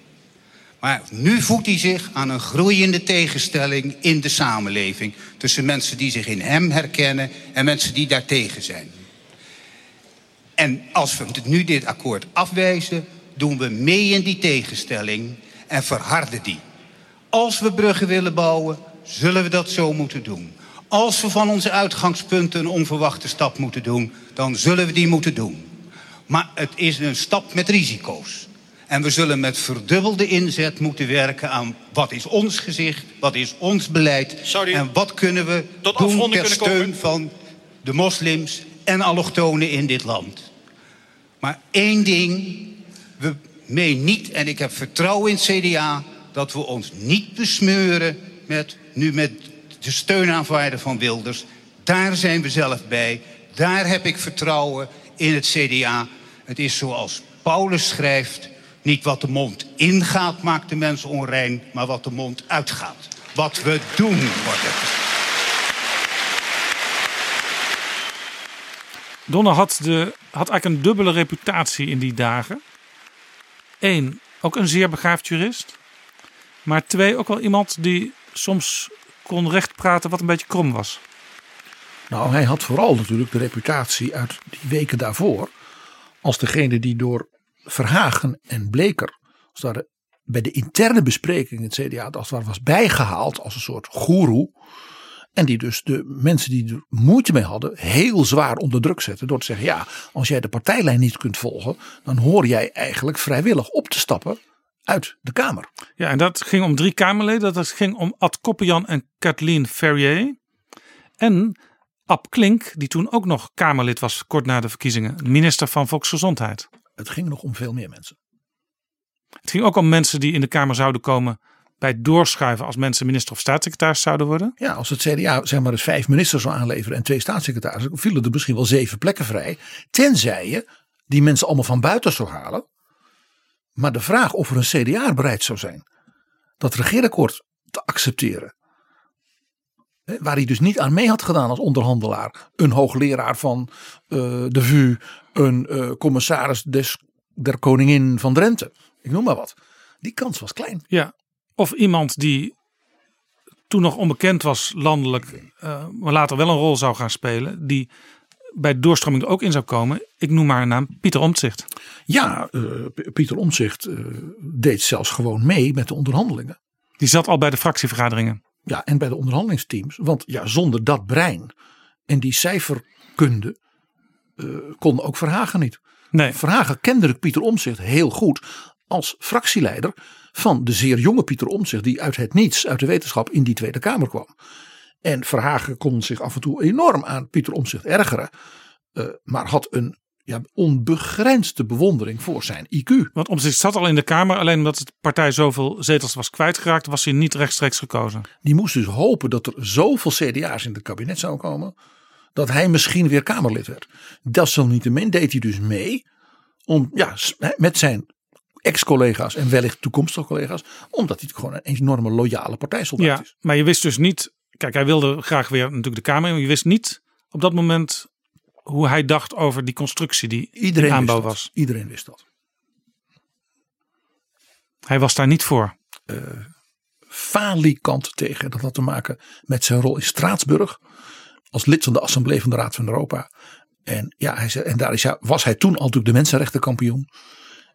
Maar nu voedt hij zich aan een groeiende tegenstelling in de samenleving. Tussen mensen die zich in hem herkennen en mensen die daartegen zijn. En als we nu dit akkoord afwijzen, doen we mee in die tegenstelling en verharden die. Als we bruggen willen bouwen, zullen we dat zo moeten doen. Als we van onze uitgangspunten een onverwachte stap moeten doen, dan zullen we die moeten doen. Maar het is een stap met risico's. En we zullen met verdubbelde inzet moeten werken aan wat is ons gezicht, wat is ons beleid en wat kunnen we tot doen ter steun van de moslims en allochtonen in dit land. Maar één ding, we meen niet, en ik heb vertrouwen in het CDA, dat we ons niet besmeuren met, nu met de steun aanvaarden van Wilders. Daar zijn we zelf bij. Daar heb ik vertrouwen in het CDA. Het is zoals Paulus schrijft, niet wat de mond ingaat maakt de mens onrein, maar wat de mond uitgaat. Wat we doen wordt het. Donner had, de, had eigenlijk een dubbele reputatie in die dagen. Eén, ook een zeer begaafd jurist. Maar twee, ook wel iemand die soms kon recht praten wat een beetje krom was. Nou, hij had vooral natuurlijk de reputatie uit die weken daarvoor. als degene die door Verhagen en Bleker. als daar bij de interne bespreking in het CDA. als het was bijgehaald als een soort goeroe. En die dus de mensen die er moeite mee hadden. heel zwaar onder druk zetten. door te zeggen: ja, als jij de partijlijn niet kunt volgen. dan hoor jij eigenlijk vrijwillig op te stappen uit de Kamer. Ja, en dat ging om drie Kamerleden. Dat ging om Ad Koppenjan en Kathleen Ferrier. En Ab Klink, die toen ook nog Kamerlid was kort na de verkiezingen. Minister van Volksgezondheid. Het ging nog om veel meer mensen. Het ging ook om mensen die in de Kamer zouden komen bij doorschuiven als mensen minister of staatssecretaris zouden worden. Ja, als het CDA zeg maar eens vijf ministers zou aanleveren en twee staatssecretarissen, vielen er misschien wel zeven plekken vrij. Tenzij je die mensen allemaal van buiten zou halen. Maar de vraag of er een CDA bereid zou zijn dat regeerakkoord te accepteren. Waar hij dus niet aan mee had gedaan als onderhandelaar. Een hoogleraar van eh, de VU. Een eh, commissaris des, der koningin van Drenthe. Ik noem maar wat. Die kans was klein. Ja, of iemand die toen nog onbekend was landelijk, eh, maar later wel een rol zou gaan spelen, die bij doorstroming er ook in zou komen. Ik noem maar een naam, Pieter Omtzigt. Ja, eh, Pieter Omtzigt eh, deed zelfs gewoon mee met de onderhandelingen. Die zat al bij de fractievergaderingen. Ja, en bij de onderhandelingsteams. Want ja, zonder dat brein en die cijferkunde eh, kon ook Verhagen niet. Nee. Verhagen kende Pieter Omtzigt heel goed als fractieleider van de zeer jonge Pieter Omtzigt die uit het niets, uit de wetenschap in die Tweede Kamer kwam. En Verhagen kon zich af en toe enorm aan Pieter Omtzigt ergeren. eh, maar had een ja, onbegrensde bewondering voor zijn IQ. Want Omtzigt zat al in de Kamer, alleen omdat de partij zoveel zetels was kwijtgeraakt, was hij niet rechtstreeks gekozen. Die moest dus hopen dat er zoveel CDA's in het kabinet zouden komen. Dat hij misschien weer Kamerlid werd. Desalniettemin deed hij dus mee. Om, ja, met zijn ex-collega's en wellicht toekomstige collega's. Omdat hij gewoon een enorme loyale partijsoldaat Ja, is. maar je wist dus niet. Kijk, hij wilde graag weer natuurlijk de Kamer in, maar je wist niet op dat moment hoe hij dacht over die constructie die Iedereen aanbouw was. Iedereen wist dat. Hij was daar niet voor. falikant tegen. Dat had te maken met zijn rol in Straatsburg. Als lid van de Assemblée van de Raad van Europa. En, ja, hij zei, en daar is, ja, was hij toen al natuurlijk de mensenrechtenkampioen.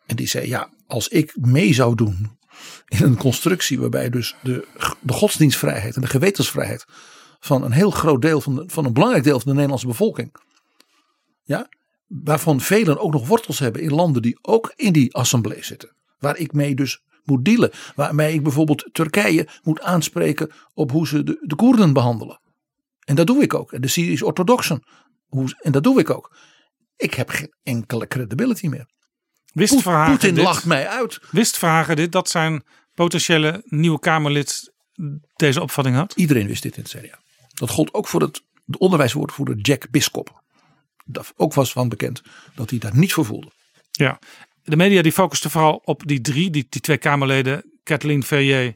En die zei, ja, als ik mee zou doen in een constructie waarbij dus de, de godsdienstvrijheid en de gewetensvrijheid van een heel groot deel van, de, van een belangrijk deel van de Nederlandse bevolking. Ja, waarvan velen ook nog wortels hebben in landen die ook in die assemblee zitten. Waar ik mee dus moet dealen. Waarmee ik bijvoorbeeld Turkije moet aanspreken op hoe ze de, de Koerden behandelen. En dat doe ik ook. En de Syrisch-orthodoxen. En dat doe ik ook. Ik heb geen enkele credibility meer. Wist Poetin dit? lacht mij uit. Wist Verhagen dit dat zijn potentiële nieuwe Kamerlid deze opvatting had? Iedereen wist dit in het CDA. Dat gold ook voor het, de onderwijswoordvoerder Jack Biskop. Dat ook was van bekend dat hij daar niets voor voelde. Ja, de media die focusten vooral op die drie, die, die twee Kamerleden, Kathleen Verrier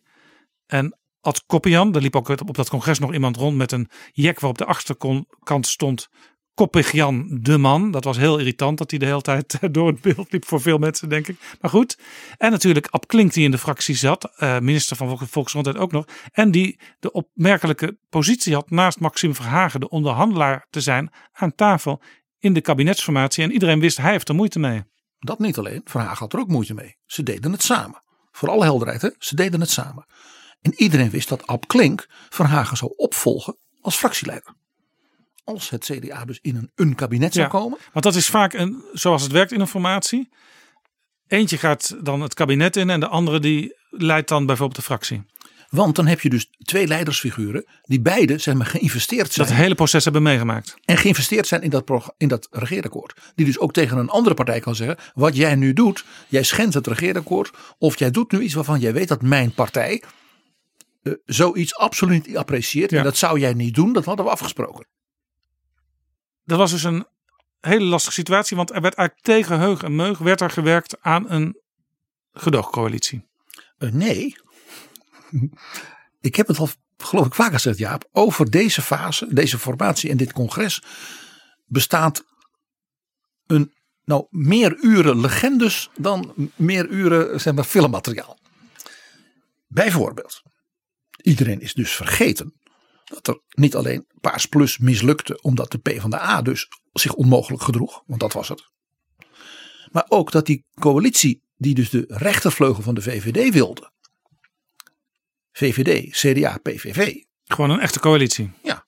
en Ad Koppian. Er liep ook op dat congres nog iemand rond met een jek waarop de achterkant stond Koppig Jan de man. Dat was heel irritant dat hij de hele tijd door het beeld liep voor veel mensen, denk ik. Maar goed. En natuurlijk Ab Klink die in de fractie zat. eh, minister van Volksgezondheid ook nog. En die de opmerkelijke positie had naast Maxime Verhagen de onderhandelaar te zijn aan tafel in de kabinetsformatie. En iedereen wist hij heeft er moeite mee. Dat niet alleen, Verhagen had er ook moeite mee. Ze deden het samen. Voor alle helderheid, hè? ze deden het samen. En iedereen wist dat Ab Klink Verhagen zou opvolgen als fractieleider. Als het CDA dus in een, een kabinet zou Ja, komen. Want dat is vaak een, zoals het werkt in een formatie. Eentje gaat dan het kabinet in en de andere die leidt dan bijvoorbeeld de fractie. Want dan heb je dus twee leidersfiguren die beide zeg maar, geïnvesteerd zijn. Dat hele proces hebben meegemaakt. En geïnvesteerd zijn in dat, in dat regeerakkoord. Die dus ook tegen een andere partij kan zeggen: wat jij nu doet, jij schendt het regeerakkoord. Of jij doet nu iets waarvan jij weet dat mijn partij eh, zoiets absoluut niet apprecieert. En dat zou jij niet doen, dat hadden we afgesproken. Dat was dus een hele lastige situatie, want er werd eigenlijk tegen heug en meug werd er gewerkt aan een gedoogcoalitie. Eh, nee. Ik heb het al geloof ik vaker gezegd Jaap. Over deze fase, deze formatie en dit congres bestaat een nou meer uren legendes dan meer uren zeg maar filmmateriaal. Bijvoorbeeld, iedereen is dus vergeten dat er niet alleen Paars Plus mislukte omdat de PvdA dus zich onmogelijk gedroeg, want dat was het. Maar ook dat die coalitie die dus de rechtervleugel van de VVD wilde. VVD, CDA, PVV. Gewoon een echte coalitie. Ja,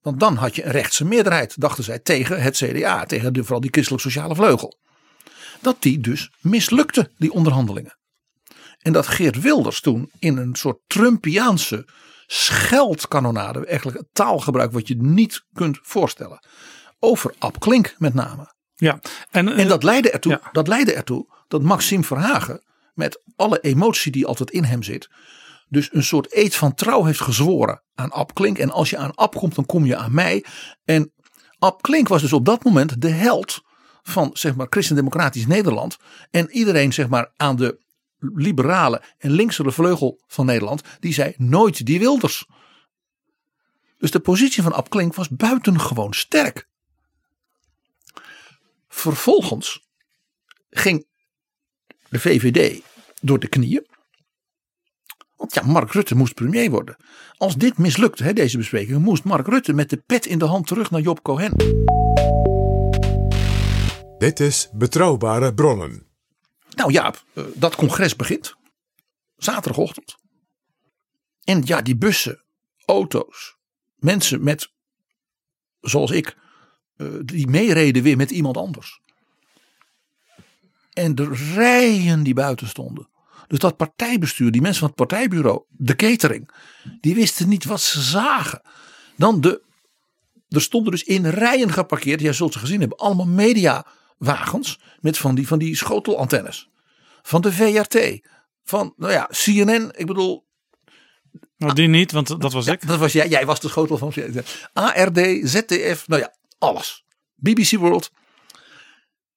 want dan had je een rechtse meerderheid, dachten zij, tegen het CDA, tegen de, vooral die christelijk sociale vleugel. Dat die dus mislukte, die onderhandelingen. En dat Geert Wilders toen in een soort Trumpiaanse scheldkanonade, eigenlijk taalgebruik wat je niet kunt voorstellen, over Ab Klink met name. Ja, en, en dat, leidde ertoe, dat leidde ertoe dat Maxime Verhagen, met alle emotie die altijd in hem zit, dus een soort eed van trouw heeft gezworen aan Ab Klink. En als je aan Ab komt, dan kom je aan mij. En Ab Klink was dus op dat moment de held van zeg maar christendemocratisch Nederland. En iedereen zeg maar aan de liberale en linkse vleugel van Nederland, die zei nooit die Wilders. Dus de positie van Ab Klink was buitengewoon sterk. Vervolgens ging de VVD door de knieën. Want ja, Mark Rutte moest premier worden. Als dit mislukte, hè, deze bespreking, moest Mark Rutte met de pet in de hand terug naar Job Cohen. Dit is Betrouwbare Bronnen. Nou Jaap, eh, dat congres begint. Zaterdagochtend. En ja, die bussen, auto's, mensen met, zoals ik, eh, die meereden weer met iemand anders. En de rijen die buiten stonden. Dus dat partijbestuur, die mensen van het partijbureau, de catering, die wisten niet wat ze zagen. Dan de, er stonden dus in rijen geparkeerd, jij zult ze gezien hebben, allemaal mediawagens met van die, van die schotelantennes. Van de VRT, van nou ja, CNN, ik bedoel. Nou, die niet, want dat was ik. Dat was jij, jij was de schotel van ARD, ZDF, nou ja, alles. BBC World.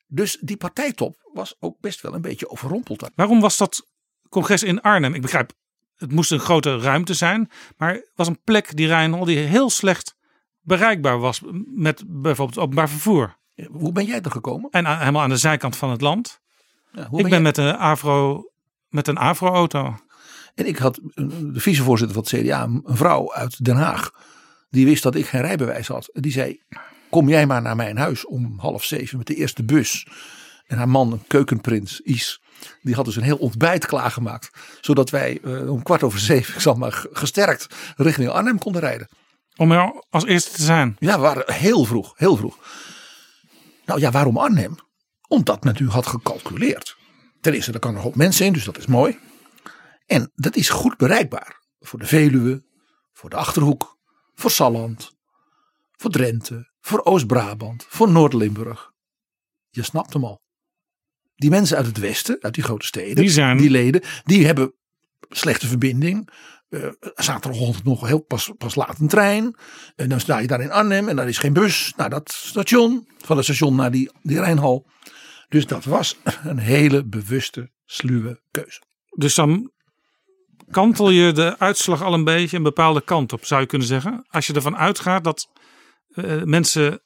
Dus die partijtop was ook best wel een beetje overrompeld. Waarom was dat congres in Arnhem? Ik begrijp, het moest een grote ruimte zijn. Maar het was een plek, die Rijnhol, die heel slecht bereikbaar was met bijvoorbeeld openbaar vervoer. Hoe ben jij er gekomen? En aan- helemaal aan de zijkant van het land. Ja, hoe ik ben met een Avro, met een Avro-auto. En ik had eh, de vicevoorzitter van het CDA, een vrouw uit Den Haag. Die wist dat ik geen rijbewijs had. Die zei, kom jij maar naar mijn huis om half zeven met de eerste bus. En haar man, een keukenprins, Is. Die had dus een heel ontbijt klaargemaakt. Zodat wij eh, om kwart over zeven, ik zal maar, gesterkt richting Arnhem konden rijden. Om er als eerste te zijn. Ja, we waren heel vroeg, heel vroeg. Nou ja, waarom Arnhem? Omdat men natuurlijk had gecalculeerd. Ten eerste, er kan een hoop mensen in, dus dat is mooi. En dat is goed bereikbaar. Voor de Veluwe, voor de Achterhoek, voor Salland, voor Drenthe, voor Oost-Brabant, voor Noord-Limburg. Je snapt hem al. Die mensen uit het westen, uit die grote steden, Die zijn- die leden, die hebben slechte verbinding. Eh zaterdagochtend nog heel pas, pas laat een trein. En dan sta je daar in Arnhem en daar is geen bus naar dat station. Van het station naar die, die Rijnhal. Dus dat was een hele bewuste, sluwe keuze. Dus dan kantel je de uitslag al een beetje een bepaalde kant op, zou je kunnen zeggen. Als je ervan uitgaat dat eh, mensen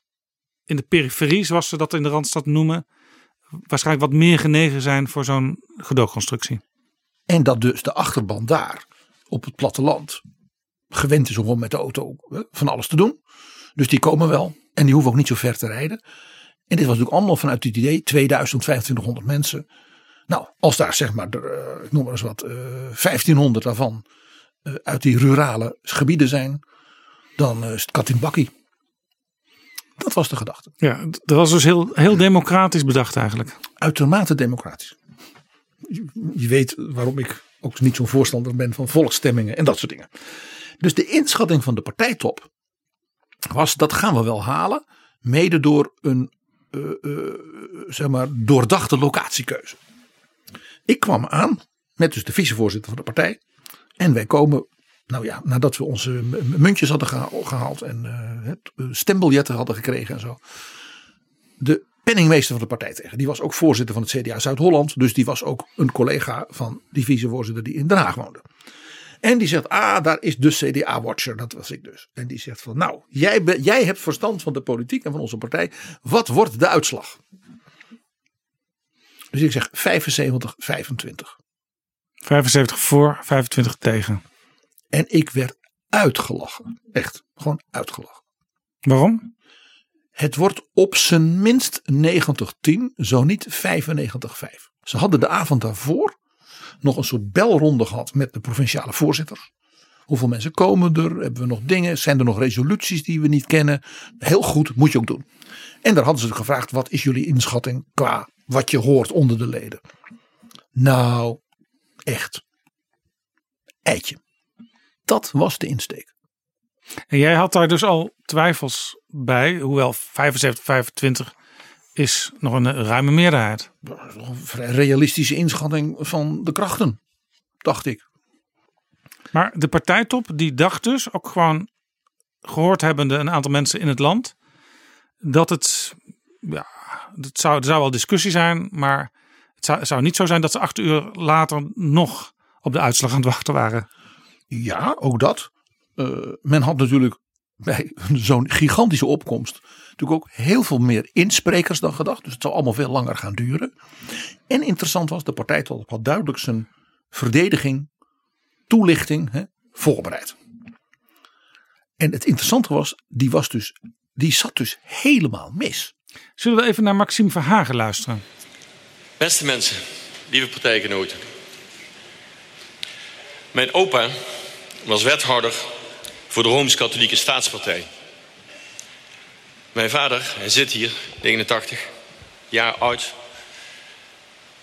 in de periferie, zoals ze dat in de Randstad noemen, waarschijnlijk wat meer genegen zijn voor zo'n gedoogconstructie. En dat dus de achterban daar op het platteland gewend is om gewoon met de auto van alles te doen. Dus die komen wel en die hoeven ook niet zo ver te rijden. En dit was natuurlijk allemaal vanuit het idee 2000, 2500 mensen. Nou, als daar zeg maar, er, ik noem maar eens wat, 1500 daarvan uit die rurale gebieden zijn, dan is het kat in bakkie. Dat was de gedachte. Ja, dat was dus heel, heel democratisch bedacht eigenlijk. Uitermate democratisch. Je, je weet waarom ik ook niet zo'n voorstander ben van volksstemmingen en dat soort dingen. Dus de inschatting van de partijtop was dat gaan we wel halen. Mede door een uh, uh, zeg maar doordachte locatiekeuze. Ik kwam aan met dus de vicevoorzitter van de partij. En wij komen, nou ja, nadat we onze muntjes hadden gehaald en uh, stembiljetten hadden gekregen en zo. De penningmeester van de partij tegen. Die was ook voorzitter van het CDA Zuid-Holland. Dus die was ook een collega van die vicevoorzitter die in Den Haag woonde. En die zegt, ah, daar is de CDA-watcher. Dat was ik dus. En die zegt van, nou, jij, be, jij hebt verstand van de politiek en van onze partij. Wat wordt de uitslag? Dus ik zeg 75, 25. 75 voor, 25 tegen. En ik werd uitgelachen. Echt, gewoon uitgelachen. Waarom? Het wordt op zijn minst 90-10, zo niet 95-5. Ze hadden de avond daarvoor nog een soort belronde gehad met de provinciale voorzitters. Hoeveel mensen komen er? Hebben we nog dingen? Zijn er nog resoluties die we niet kennen? Heel goed, moet je ook doen. En daar hadden ze gevraagd: wat is jullie inschatting qua wat je hoort onder de leden? Nou, echt. Eitje. Dat was de insteek. En jij had daar dus al twijfels bij, hoewel 75, 25 is nog een ruime meerderheid. Een vrij realistische inschatting van de krachten, dacht ik. Maar de partijtop die dacht dus, ook gewoon gehoord hebbende een aantal mensen in het land, dat het, ja, het zou, er zou wel discussie zijn, maar het zou, het zou niet zo zijn dat ze acht uur later nog op de uitslag aan het wachten waren. Ja, ook dat. Uh, men had natuurlijk bij zo'n gigantische opkomst natuurlijk ook heel veel meer insprekers dan gedacht. Dus het zou allemaal veel langer gaan duren. En interessant was, de partijtop had duidelijk zijn verdediging, toelichting hè, voorbereid. En het interessante was, die, was dus, die zat dus helemaal mis. Zullen we even naar Maxime Verhagen luisteren? Beste mensen, lieve partijgenoten. Mijn opa was wethouder voor de Rooms-Katholieke Staatspartij. Mijn vader, hij zit hier, 89 jaar oud,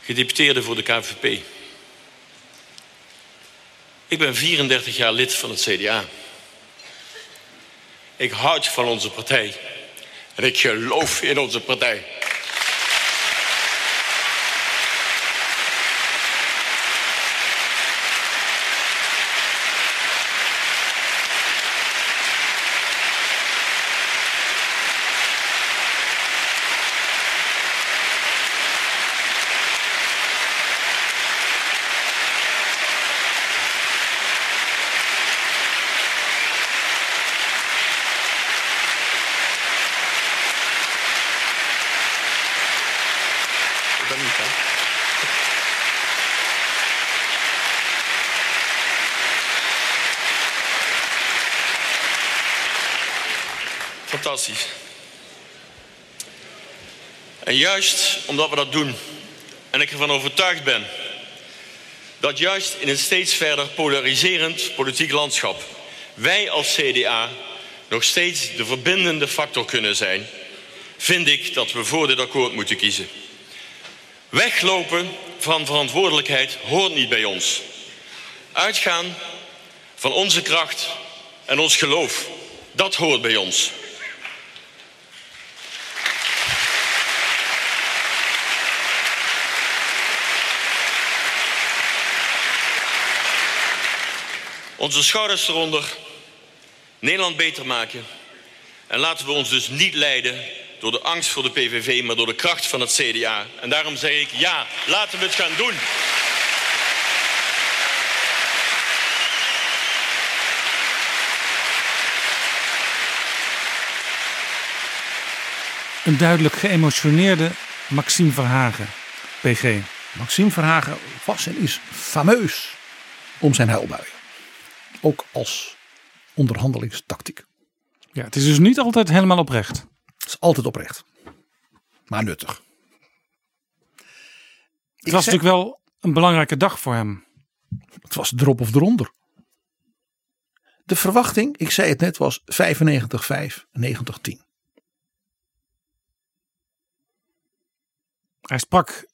gedeputeerde voor de KVP. Ik ben 34 jaar lid van het CDA. Ik houd van onze partij en ik geloof in onze partij. En juist omdat we dat doen, en ik ervan overtuigd ben dat juist in een steeds verder polariserend politiek landschap wij als CDA nog steeds de verbindende factor kunnen zijn, vind ik dat we voor dit akkoord moeten kiezen. Weglopen van verantwoordelijkheid hoort niet bij ons. Uitgaan van onze kracht en ons geloof, dat hoort bij ons. Onze schouders eronder, Nederland beter maken. En laten we ons dus niet leiden door de angst voor de PVV, maar door de kracht van het CDA. En daarom zeg ik ja, laten we het gaan doen. Een duidelijk geëmotioneerde Maxime Verhagen, PG. Maxime Verhagen was en is fameus om zijn huilbuien. Ook als onderhandelingstactiek. Ja, het is dus niet altijd helemaal oprecht. Het is altijd oprecht. Maar nuttig. Het was natuurlijk wel een belangrijke dag voor hem. Het was erop of eronder. De verwachting, ik zei het net, was 95-5, 90-10. Hij sprak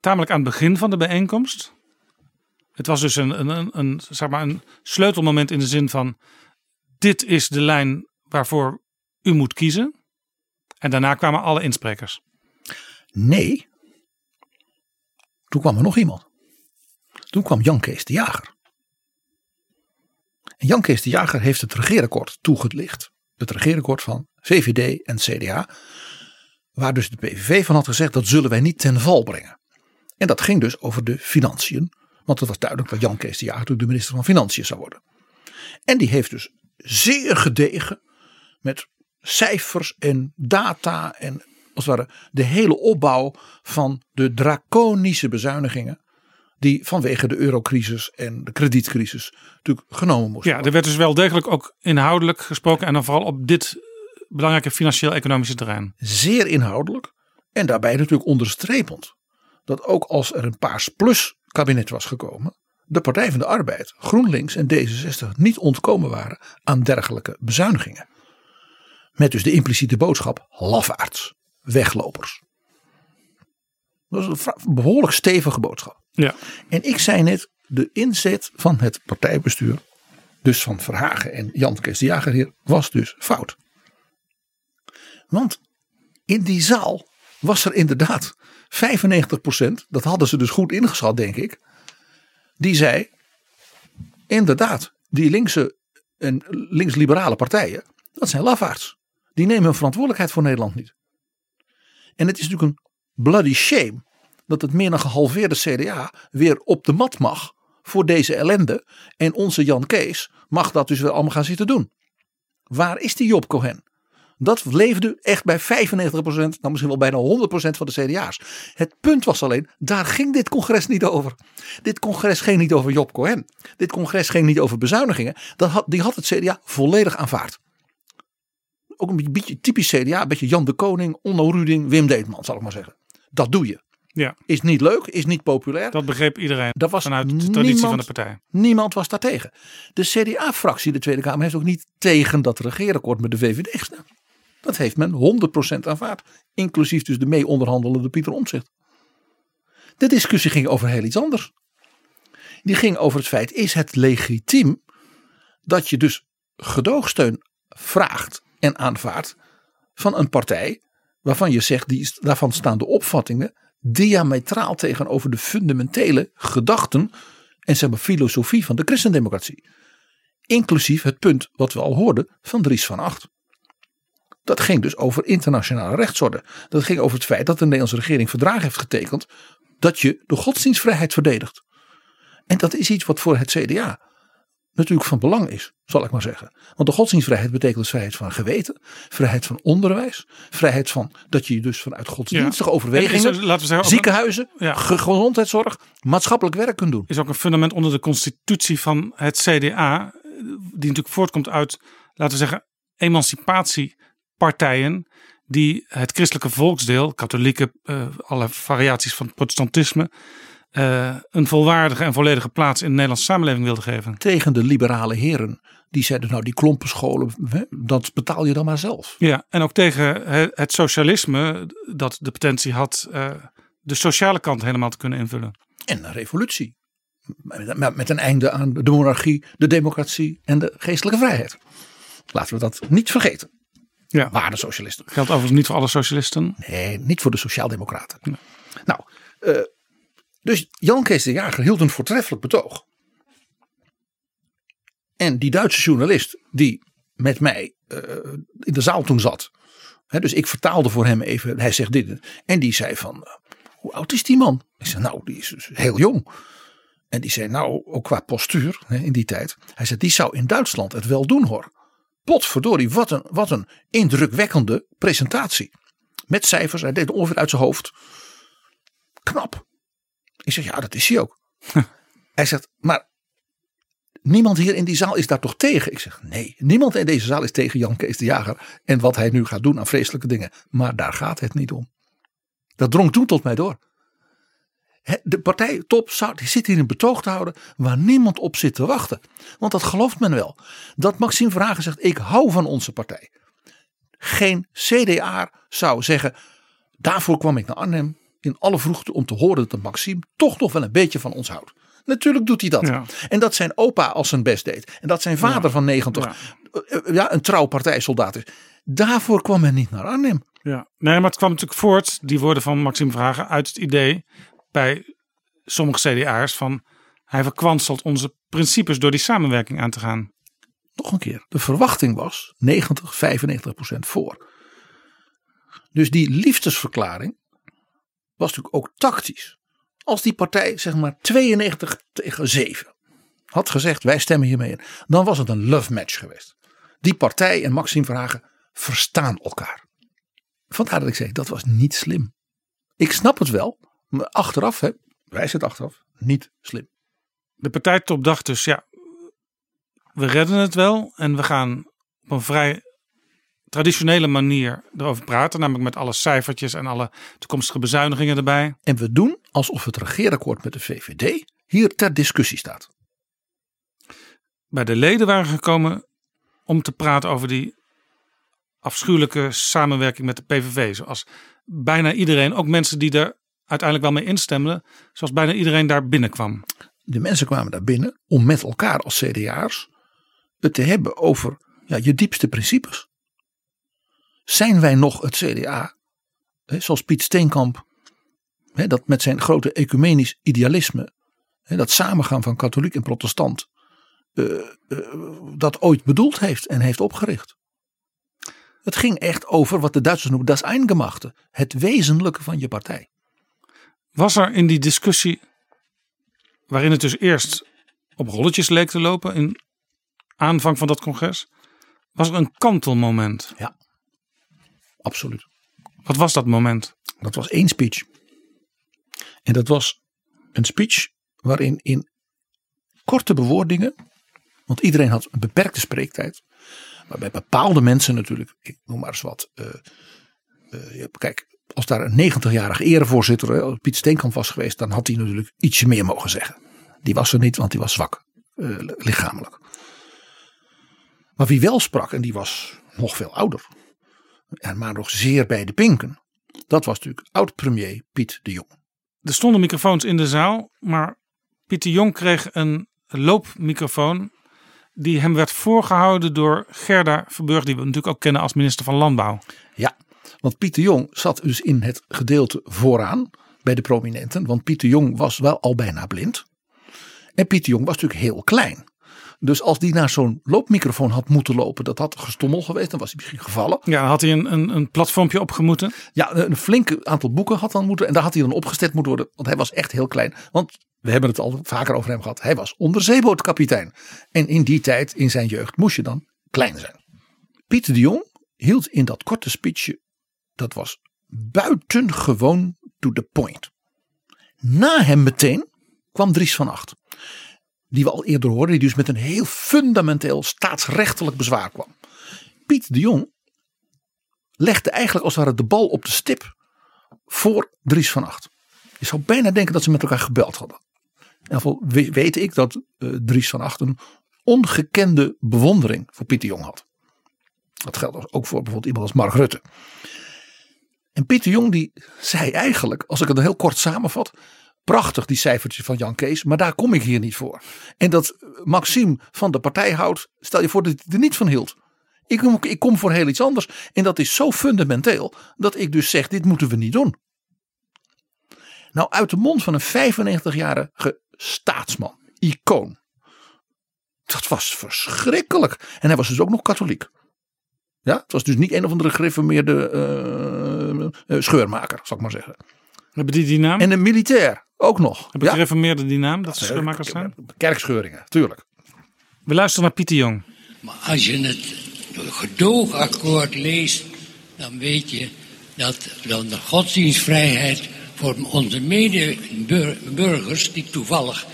tamelijk aan het begin van de bijeenkomst. Het was dus een, een, een, zeg maar een sleutelmoment in de zin van: dit is de lijn waarvoor u moet kiezen. En daarna kwamen alle insprekers. Nee. Toen kwam er nog iemand. Toen kwam Jan Kees de Jager. En Jan Kees de Jager heeft het regeerakkoord toegelicht. Het regeerakkoord van VVD en CDA. Waar dus de PVV van had gezegd dat zullen wij niet ten val brengen. En dat ging dus over de financiën. Want het was duidelijk dat Jan Kees de Jager de minister van Financiën zou worden. En die heeft dus zeer gedegen met cijfers en data en als het ware de hele opbouw van de draconische bezuinigingen die vanwege de eurocrisis en de kredietcrisis natuurlijk genomen moesten Ja, er werd dus wel degelijk ook inhoudelijk gesproken en dan vooral op dit belangrijke financieel-economische terrein. Zeer inhoudelijk en daarbij natuurlijk onderstrepend dat ook als er een paars plus kabinet was gekomen, de Partij van de Arbeid, GroenLinks en D66 niet ontkomen waren aan dergelijke bezuinigingen. Met dus de impliciete boodschap lafaards, weglopers. Dat is een behoorlijk stevige boodschap. Ja. En ik zei net, de inzet van het partijbestuur, dus van Verhagen en Jan Kees de Jager hier, was dus fout. Want in die zaal was er inderdaad 95%, dat hadden ze dus goed ingeschat denk ik, die zei, inderdaad, die linkse en links-liberale partijen, dat zijn lafaards. Die nemen hun verantwoordelijkheid voor Nederland niet. En het is natuurlijk een bloody shame dat het meer dan gehalveerde CDA weer op de mat mag voor deze ellende. En onze Jan Kees mag dat dus weer allemaal gaan zitten doen. Waar is die Job Cohen? Dat leefde echt bij 95%, nou misschien wel bijna 100% van de CDA's. Het punt was alleen, daar ging dit congres niet over. Dit congres ging niet over Job Cohen. Dit congres ging niet over bezuinigingen. Dat had, die had het CDA volledig aanvaard. Ook een beetje typisch CDA, een beetje Jan de Koning, Onno Ruding, Wim Deetman zal ik maar zeggen. Dat doe je. Ja. Is niet leuk, is niet populair. Dat begreep iedereen Dat was vanuit de traditie niemand, van de partij. Niemand was daar tegen. De CDA-fractie, de Tweede Kamer, heeft ook niet tegen dat regeerakkoord met de VVD gestemd. Dat heeft men 100% aanvaard. Inclusief dus de mee onderhandelende Pieter Omtzigt. De discussie ging over heel iets anders. Die ging over het feit, is het legitiem dat je dus gedoogsteun vraagt en aanvaardt van een partij waarvan je zegt, die, daarvan staan de opvattingen diametraal tegenover de fundamentele gedachten en zeg maar filosofie van de christendemocratie. Inclusief het punt wat we al hoorden van Dries van Acht. Dat ging dus over internationale rechtsorde. Dat ging over het feit dat de Nederlandse regering verdragen heeft getekend dat je de godsdienstvrijheid verdedigt. En dat is iets wat voor het CDA natuurlijk van belang is, zal ik maar zeggen. Want de godsdienstvrijheid betekent dus vrijheid van geweten, vrijheid van onderwijs, vrijheid van dat je dus vanuit godsdienstige Ja. overwegingen, er, laten we zeggen, ziekenhuizen, Ja. gezondheidszorg, maatschappelijk werk kunt doen. is ook een fundament onder de constitutie van het CDA, die natuurlijk voortkomt uit, laten we zeggen, emancipatiepartijen die het christelijke volksdeel, katholieke, eh, alle variaties van het protestantisme, eh, een volwaardige en volledige plaats in de Nederlandse samenleving wilden geven. Tegen de liberale heren, die zeiden nou die klompenscholen, dat betaal je dan maar zelf. Ja, en ook tegen he- het socialisme, dat de potentie had eh, de sociale kant helemaal te kunnen invullen. En een revolutie. Met een einde aan de monarchie, de democratie en de geestelijke vrijheid. Laten we dat niet vergeten. Ja. Waar de socialisten. Geldt overigens niet voor alle socialisten. Nee, niet voor de sociaaldemocraten. Nou, eh, dus Jan Kees de Jager hield een voortreffelijk betoog. En die Duitse journalist die met mij eh, in de zaal toen zat. Hè, dus ik vertaalde voor hem even. Hij zegt dit. En die zei van, eh, hoe oud is die man? Ik zei, nou, die is dus heel jong. En die zei, nou, ook qua postuur hè, in die tijd. Hij zei, die zou in Duitsland het wel doen hoor. Potverdorie, wat een, wat een indrukwekkende presentatie. Met cijfers. Hij deed het ongeveer uit zijn hoofd. Knap. Ik zeg, ja, dat is hij ook. hij zegt, maar niemand hier in die zaal is daar toch tegen? Ik zeg, nee, niemand in deze zaal is tegen Jan Kees de Jager. En wat hij nu gaat doen aan vreselijke dingen. Maar daar gaat het niet om. Dat drong toen tot mij door. De partijtop zit hier een betoog te houden waar niemand op zit te wachten. Want dat gelooft men wel. Dat Maxime Verhagen zegt, ik hou van onze partij. Geen CDA zou zeggen, daarvoor kwam ik naar Arnhem in alle vroegte om te horen dat Maxime toch nog wel een beetje van ons houdt. Natuurlijk doet hij dat. Ja. En dat zijn opa als zijn best deed. En dat zijn vader Ja. van 90 eh, eh, ja, een trouw partijsoldaat is. Daarvoor kwam men niet naar Arnhem. Ja, nee, maar het kwam natuurlijk voort, die woorden van Maxime Vragen, uit het idee bij sommige CDA'ers van hij verkwanselt onze principes door die samenwerking aan te gaan. Nog een keer, de verwachting was 90, 95 procent voor. Dus die liefdesverklaring was natuurlijk ook tactisch. Als die partij zeg maar 92 tegen 7 had gezegd wij stemmen hiermee in. Dan was het een love match geweest. Die partij en Maxime Verhagen verstaan elkaar. Vandaar dat ik zei dat was niet slim. Ik snap het wel. Maar achteraf, hè, wijs het achteraf, niet slim. De partijtop dacht dus, ja, we redden het wel en we gaan op een vrij traditionele manier erover praten. Namelijk met alle cijfertjes en alle toekomstige bezuinigingen erbij. En we doen alsof het regeerakkoord met de VVD hier ter discussie staat. Bij de leden waren gekomen om te praten over die afschuwelijke samenwerking met de PVV. Zoals bijna iedereen, ook mensen die er uiteindelijk wel mee instemden, zoals bijna iedereen daar binnenkwam. De mensen kwamen daar binnen om met elkaar als CDA'ers het te hebben over ja, je diepste principes. Zijn wij nog het CDA, hè, zoals Piet Steenkamp, dat met zijn grote ecumenisch idealisme, dat samengaan van katholiek en protestant, eh, eh, dat ooit bedoeld heeft en heeft opgericht. Het ging echt over wat de Duitsers noemen das Eingemachte, het wezenlijke van je partij. Was er in die discussie, waarin het dus eerst op rolletjes leek te lopen in aanvang van dat congres, was er een kantelmoment? Ja, absoluut. Wat was dat moment? Dat was één speech. En dat was een speech waarin in korte bewoordingen, want iedereen had een beperkte spreektijd, maar bij bepaalde mensen natuurlijk, ik noem maar eens wat. eh, eh, kijk, als daar een 90-jarige erevoorzitter, eh, Piet Steenkamp was geweest, dan had hij natuurlijk ietsje meer mogen zeggen. Die was er niet, want die was zwak, eh, lichamelijk. Maar wie wel sprak, en die was nog veel ouder, en maar nog zeer bij de pinken, dat was natuurlijk oud-premier Piet de Jong. Er stonden microfoons in de zaal, maar Pieter Jong kreeg een loopmicrofoon die hem werd voorgehouden door Gerda Verburg, die we natuurlijk ook kennen als minister van Landbouw. Ja, want Pieter Jong zat dus in het gedeelte vooraan bij de prominenten. Want Pieter Jong was wel al bijna blind. En Pieter Jong was natuurlijk heel klein. Dus als die naar zo'n loopmicrofoon had moeten lopen, dat had gestommel geweest, dan was hij misschien gevallen. Ja, had hij een, een, een platformpje opgemoeten. Ja, een flink aantal boeken had dan moeten. En daar had hij dan opgesteld moeten worden. Want hij was echt heel klein. Want we hebben het al vaker over hem gehad. Hij was onderzeebootkapitein. En in die tijd, in zijn jeugd, moest je dan klein zijn. Pieter de Jong hield in dat korte speechje. Dat was buitengewoon to the point. Na hem meteen kwam Dries van Acht. Die we al eerder hoorden. Die dus met een heel fundamenteel staatsrechtelijk bezwaar kwam. Piet de Jong legde eigenlijk als het ware de bal op de stip voor Dries van Acht. Je zou bijna denken dat ze met elkaar gebeld hadden. In ieder geval we- weet ik dat eh, Dries van Acht een ongekende bewondering voor Pieter Jong had. Dat geldt ook voor bijvoorbeeld iemand als Mark Rutte. En Pieter Jong die zei eigenlijk, als ik het heel kort samenvat. Prachtig die cijfertjes van Jan Kees, maar daar kom ik hier niet voor. En dat Maxime van de partij houdt, stel je voor dat hij er niet van hield. Ik kom, ik kom voor heel iets anders. En dat is zo fundamenteel dat ik dus zeg: dit moeten we niet doen. Nou, uit de mond van een 95-jarige staatsman, icoon. Dat was verschrikkelijk. En hij was dus ook nog katholiek. Ja, het was dus niet een of andere gereformeerde eh, eh, scheurmaker, zal ik maar zeggen. Hebben die die naam? En een militair ook nog. Hebben gereformeerden die naam, dat ze Ja, scheurmakers zijn? Kerkscheuringen, tuurlijk. We luisteren naar Pieter Jong. Maar als je het gedoogakkoord leest, dan weet je dat dan de godsdienstvrijheid voor onze medeburgers, die toevallig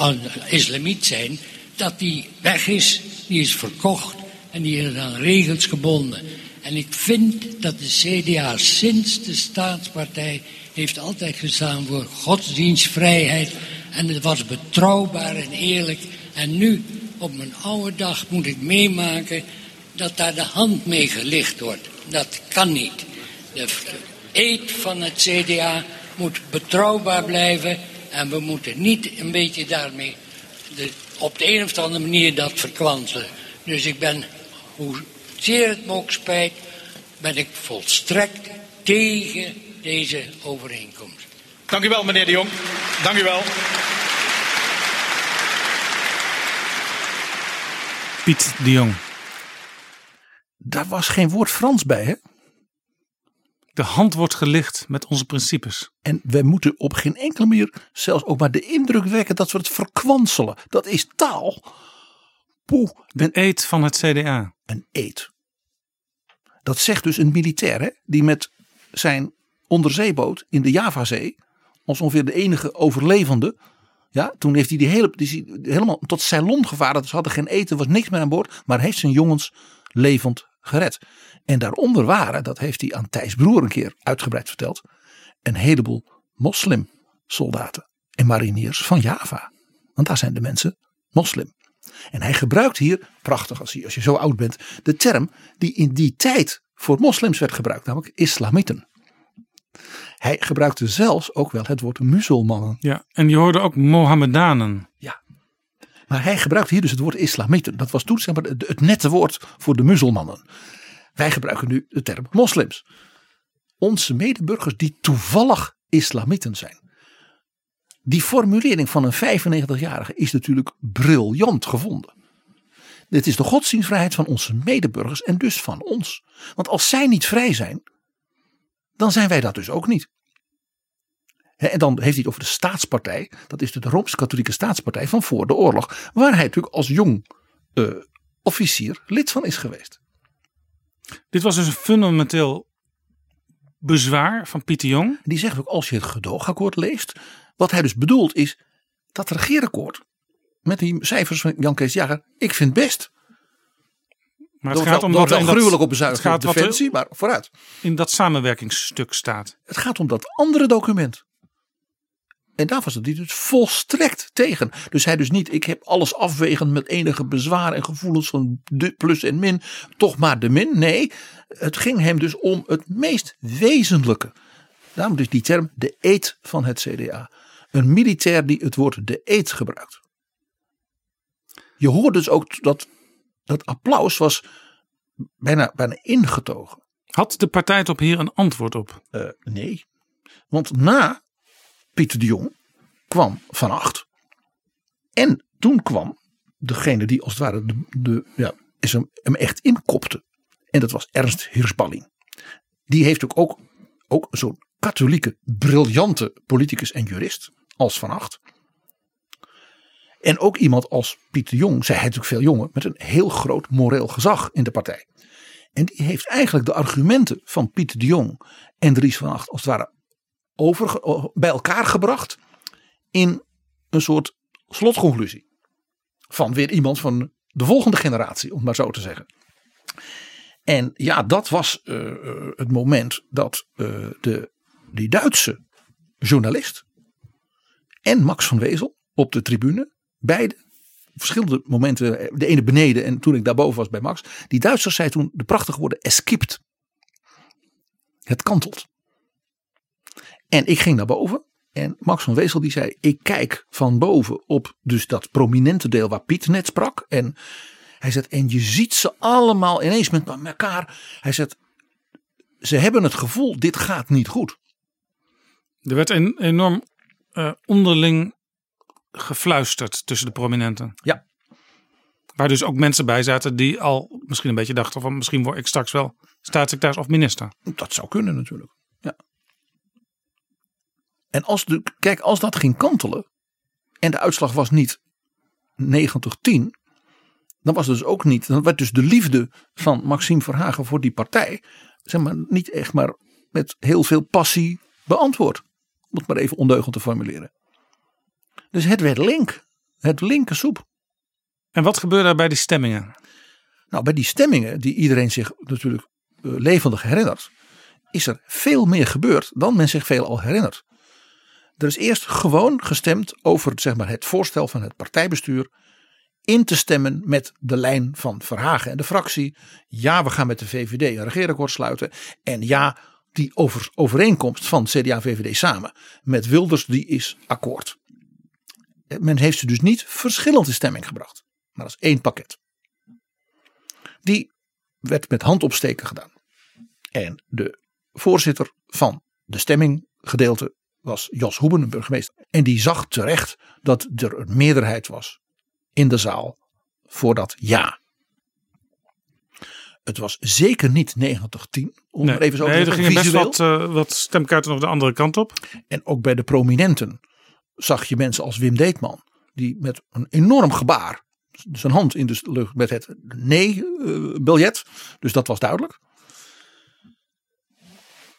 uh, islamiet zijn, dat die weg is, die is verkocht en die is aan regels gebonden. En ik vind dat de CDA sinds de staatspartij heeft altijd gestaan voor godsdienstvrijheid. En het was betrouwbaar en eerlijk. En nu, op mijn oude dag, moet ik meemaken dat daar de hand mee gelicht wordt. Dat kan niet. De eet van het CDA moet betrouwbaar blijven. En we moeten niet een beetje daarmee de, op de een of andere manier dat verkwanselen. Dus ik ben, hoe zeer het me ook spijt, ben ik volstrekt tegen deze overeenkomst. Dank u wel, meneer de Jong. Dank u wel. Piet de Jong. Daar was geen woord Frans bij, hè? De hand wordt gelicht met onze principes. En we moeten op geen enkele manier zelfs ook maar de indruk wekken dat we het verkwanselen. Dat is taal. Poeh. De eet van het CDA. Een eet. Dat zegt dus een militair hè, die met zijn onderzeeboot in de Javazee, als ongeveer de enige overlevende. Ja, toen heeft hij die, hele, die helemaal tot Ceylon gevaren. Ze hadden geen eten, was niks meer aan boord. Maar heeft zijn jongens levend gered. En daaronder waren, dat heeft hij aan Thijs Broer een keer uitgebreid verteld, een heleboel moslimsoldaten en mariniers van Java. Want daar zijn de mensen moslim. En hij gebruikt hier, prachtig als je, als je zo oud bent, de term die in die tijd voor moslims werd gebruikt, namelijk islamieten. Hij gebruikte zelfs ook wel het woord musulmannen. Ja, en je hoorde ook Mohammedanen. Ja, maar hij gebruikt hier dus het woord islamieten. Dat was toen zeg maar, het nette woord voor de muzelmannen. Wij gebruiken nu de term moslims. Onze medeburgers die toevallig islamieten zijn. Die formulering van een 95-jarige is natuurlijk briljant gevonden. Dit is de godsdienstvrijheid van onze medeburgers en dus van ons. Want als zij niet vrij zijn, dan zijn wij dat dus ook niet. En dan heeft hij het over de staatspartij. Dat is de Rooms-Katholieke staatspartij van voor de oorlog. Waar hij natuurlijk als jong uh, officier lid van is geweest. Dit was dus een fundamenteel bezwaar van Pieter Jong. Die zegt ook als je het gedoogakkoord leest. Wat hij dus bedoelt is dat regeerakkoord. Met die cijfers van Jan Kees Jager. Ik vind best. Maar het gaat om dat wel gruwelijk op bezuiniging op defensie, maar vooruit. In dat samenwerkingsstuk staat. Het gaat om dat andere document. En daar was het dus volstrekt tegen. Dus hij dus niet, ik heb alles afwegend met enige bezwaar en gevoelens van de plus en min, toch maar de min. Nee, het ging hem dus om het meest wezenlijke. Daarom dus die term de eet van het CDA. Een militair die het woord de eet gebruikt. Je hoort dus ook dat dat applaus was bijna, bijna ingetogen. Had de partij op hier een antwoord op? Uh, nee. Want na Pieter de Jong kwam Van Acht. En toen kwam degene die als het ware de, de, ja, is hem, hem echt inkopte. En dat was Ernst Hirsballing. Die heeft ook, ook, ook zo'n katholieke, briljante politicus en jurist als Van Acht. En ook iemand als Pieter Jong, zij hij natuurlijk veel jonger, met een heel groot moreel gezag in de partij. En die heeft eigenlijk de argumenten van Pieter de Jong en Dries van Acht als het ware over, bij elkaar gebracht in een soort slotconclusie. Van weer iemand van de volgende generatie, om maar zo te zeggen. En ja, dat was uh, het moment dat uh, de, die Duitse journalist en Max van Wezel op de tribune, beide verschillende momenten, de ene beneden en toen ik daarboven was bij Max, die Duitsers zei toen de prachtige woorden eskipt. Het kantelt. En ik ging naar boven. En Max van Wezel die zei: Ik kijk van boven op dus dat prominente deel waar Piet net sprak. En hij zegt: En je ziet ze allemaal ineens met elkaar. Hij zegt: Ze hebben het gevoel, dit gaat niet goed. Er werd een enorm uh, onderling gefluisterd tussen de prominenten. Ja. Waar dus ook mensen bij zaten die al misschien een beetje dachten van misschien word ik straks wel staatssecretaris of minister. Dat zou kunnen natuurlijk. Ja. En als, de, kijk, als dat ging kantelen en de uitslag was niet 90-10, dan was dus ook niet, dan werd dus de liefde van Maxime Verhagen voor die partij zeg maar, niet echt maar met heel veel passie beantwoord. Om het maar even ondeugend te formuleren. Dus het werd link. Het linker soep. En wat gebeurde er bij die stemmingen? Nou, bij die stemmingen, die iedereen zich natuurlijk uh, levendig herinnert, is er veel meer gebeurd dan men zich veel al herinnert. Er is eerst gewoon gestemd over zeg maar, het voorstel van het partijbestuur in te stemmen met de lijn van Verhagen en de fractie. Ja, we gaan met de VVD een regeerakkoord sluiten. En ja, die over, overeenkomst van CDA-VVD samen met Wilders, die is akkoord. Men heeft ze dus niet verschillend in stemming gebracht. Maar is één pakket. Die werd met handopsteken gedaan. En de voorzitter van de stemminggedeelte was Jos Hoeben, een burgemeester. En die zag terecht dat er een meerderheid was in de zaal voor dat ja. Het was zeker niet 90-10. Om nee, even zo nee, te er gingen best wat, uh, wat stemkaarten nog de andere kant op. En ook bij de prominenten zag je mensen als Wim Deetman. Die met een enorm gebaar zijn hand in de lucht met het nee-biljet. dus dat was duidelijk.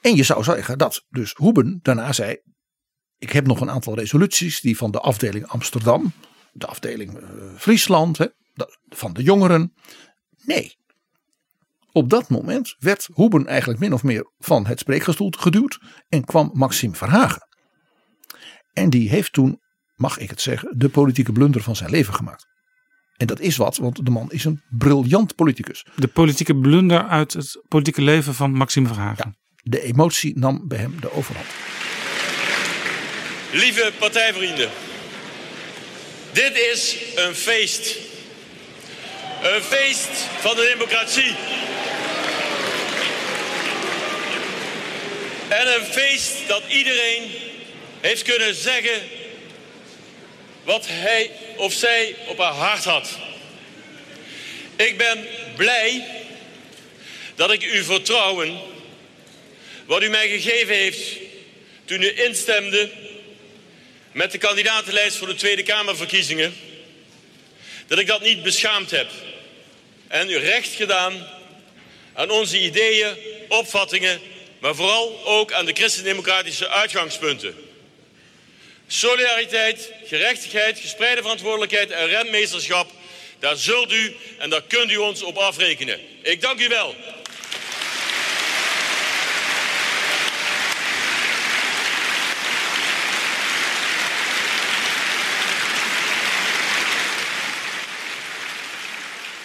En je zou zeggen dat dus Hoeben daarna zei. Ik heb nog een aantal resoluties die van de afdeling Amsterdam, de afdeling uh, Friesland, hè, van de jongeren. Nee. Op dat moment werd Hoeben eigenlijk min of meer van het spreekgestoel geduwd en kwam Maxime Verhagen. En die heeft toen, mag ik het zeggen, de politieke blunder van zijn leven gemaakt. En dat is wat, want de man is een briljant politicus. De politieke blunder uit het politieke leven van Maxime Verhagen. Ja, de emotie nam bij hem de overhand. Lieve partijvrienden, dit is een feest. Een feest van de democratie. En een feest dat iedereen heeft kunnen zeggen wat hij of zij op haar hart had. Ik ben blij dat ik uw vertrouwen, wat u mij gegeven heeft toen u instemde met de kandidatenlijst voor de Tweede Kamerverkiezingen, dat ik dat niet beschaamd heb en u recht gedaan aan onze ideeën, opvattingen, maar vooral ook aan de christendemocratische uitgangspunten. Solidariteit, gerechtigheid, gespreide verantwoordelijkheid en renmeesterschap, daar zult u en daar kunt u ons op afrekenen. Ik dank u wel.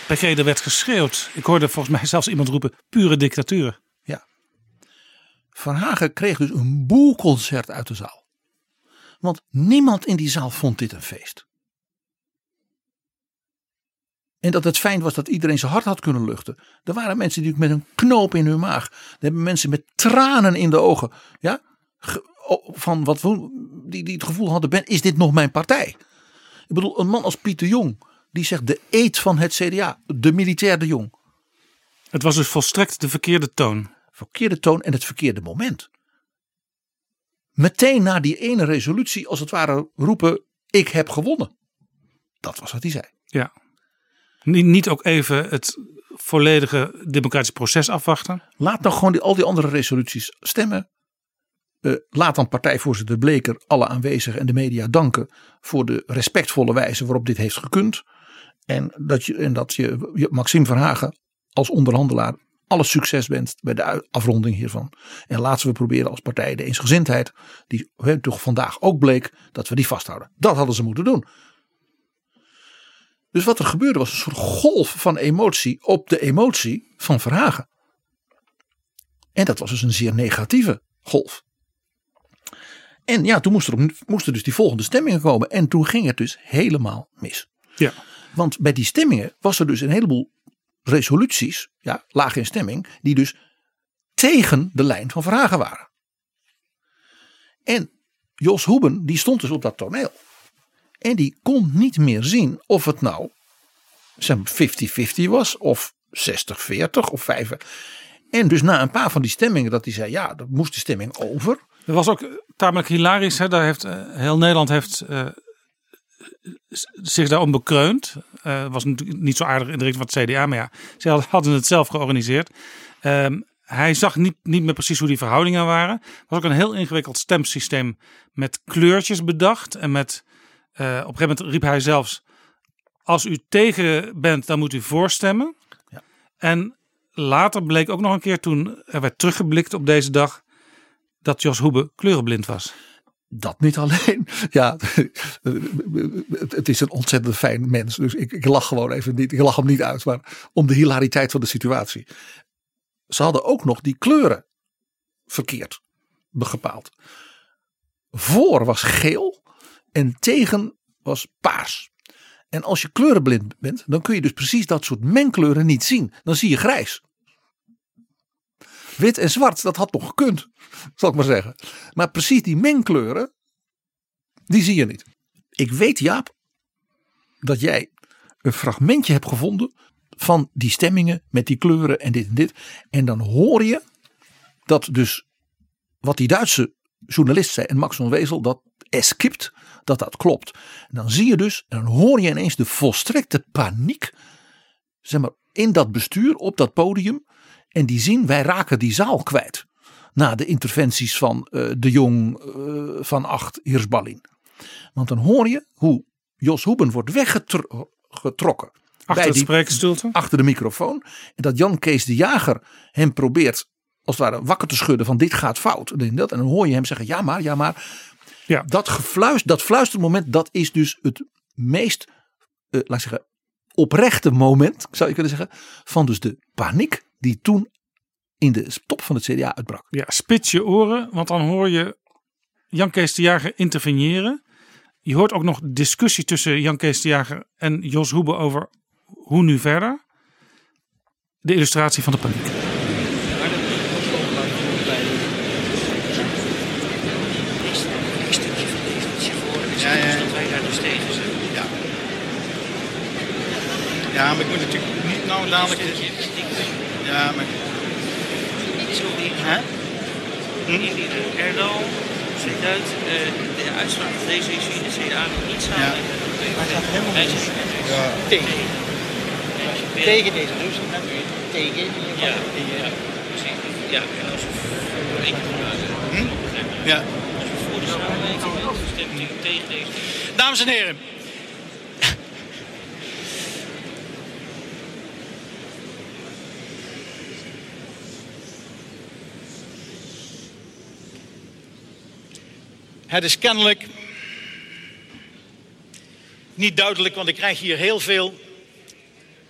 PG, er werd geschreeuwd. Ik hoorde volgens mij zelfs iemand roepen: pure dictatuur. Van Hagen kreeg dus een boelconcert uit de zaal. Want niemand in die zaal vond dit een feest. En dat het fijn was dat iedereen zijn hart had kunnen luchten. Er waren mensen die met een knoop in hun maag. Er hebben mensen met tranen in de ogen. Ja, van wat die, die het gevoel hadden: ben, is dit nog mijn partij? Ik bedoel, een man als Pieter Jong die zegt de eet van het CDA, de militair de Jong. Het was dus volstrekt de verkeerde toon. Verkeerde toon en het verkeerde moment. Meteen na die ene resolutie, als het ware, roepen: Ik heb gewonnen. Dat was wat hij zei. Ja. Niet, ook even het volledige democratische proces afwachten. Laat dan gewoon die, al die andere resoluties stemmen. Uh, laat dan partijvoorzitter Bleker alle aanwezigen en de media danken voor de respectvolle wijze waarop dit heeft gekund. En dat je, en dat je, je Maxime Verhagen als onderhandelaar alle succes wenst bij de afronding hiervan. En laten we proberen als partij de eensgezindheid, die toch vandaag ook bleek, dat we die vasthouden. Dat hadden ze moeten doen. Dus wat er gebeurde was een soort golf van emotie op de emotie van Verhagen. En dat was dus een zeer negatieve golf. En ja, toen moesten er, moesten dus die volgende stemmingen komen. En toen ging het dus helemaal mis. Ja. Want bij die stemmingen was er dus een heleboel resoluties, ja, laag in stemming, die dus tegen de lijn van Verhagen waren. En Jos Hoeben, die stond dus op dat toneel. En die kon niet meer zien of het nou 50-50 was, of 60-40 of 5. En dus na een paar van die stemmingen dat hij zei, ja, dat moest de stemming over. Dat was ook tamelijk hilarisch. Hè? Daar heeft, uh, heel Nederland heeft uh, zich daarom bekreund. Uh, was natuurlijk niet zo aardig in de richting van het CDA, maar ja, ze hadden het zelf georganiseerd. Um, hij zag niet, niet meer precies hoe die verhoudingen waren. Er was ook een heel ingewikkeld stemsysteem met kleurtjes bedacht. En met, eh, op een gegeven moment riep hij zelfs, als u tegen bent, dan moet u voorstemmen. Ja. En later bleek ook nog een keer toen er werd teruggeblikt op deze dag, dat Jos Hoebe kleurenblind was. Dat niet alleen. Ja, het is een ontzettend fijn mens. Dus ik, ik lach gewoon even niet. Ik lach hem niet uit. Maar om de hilariteit van de situatie. Ze hadden ook nog die kleuren verkeerd bepaald. Voor was geel en tegen was paars. En als je kleurenblind bent, dan kun je dus precies dat soort mengkleuren niet zien. Dan zie je grijs. Wit en zwart, dat had nog gekund, zal ik maar zeggen. Maar precies die mengkleuren, die zie je niet. Ik weet, Jaap, dat jij een fragmentje hebt gevonden van die stemmingen met die kleuren en dit en dit. En dan hoor je dat dus wat die Duitse journalist zei en Max van Wezel, dat eskipt, dat dat klopt. Dan zie je dus, en dan hoor je ineens de volstrekte paniek, zeg maar, in dat bestuur, op dat podium. En die zien, wij raken die zaal kwijt. Na de interventies van uh, de Jong, uh, van Acht, Hirsballin. Want dan hoor je hoe Jos Hoeben wordt weggetrokken. Achter het spreekstoelte? Achter de microfoon. En dat Jan Kees de Jager hem probeert als het ware wakker te schudden van dit gaat fout. En dan hoor je hem zeggen ja maar, ja maar. Ja. Dat, gefluister, dat fluistermoment dat is dus het meest, uh, laat ik zeggen, oprechte moment, zou je kunnen zeggen, van dus de paniek die toen in de top van het CDA uitbrak. Ja, spits je oren, want dan hoor je Jan Kees de Jager interveneren. Je hoort ook nog discussie tussen Jan Kees de Jager en Jos Hoebe over hoe nu verder. De illustratie van de paniek. Ja, ja. dat wij daar tegen zijn. Ja. Ja, maar ik moet natuurlijk niet nou dadelijk... Ja, maar... Zo in. Hè? Hm? Erdogan zegt uit, uh, de uitspraak van deze is in de CDA niet samen. Ja. Maar het gaat helemaal niet. Ja. Tegen. Tegen deze dus. Tegen. Ja, ja, precies. Ja, en als we voor hm? Ja. Als we voor de samenleving stemt u tegen deze. Dames en heren. Het is kennelijk niet duidelijk, want ik krijg hier heel veel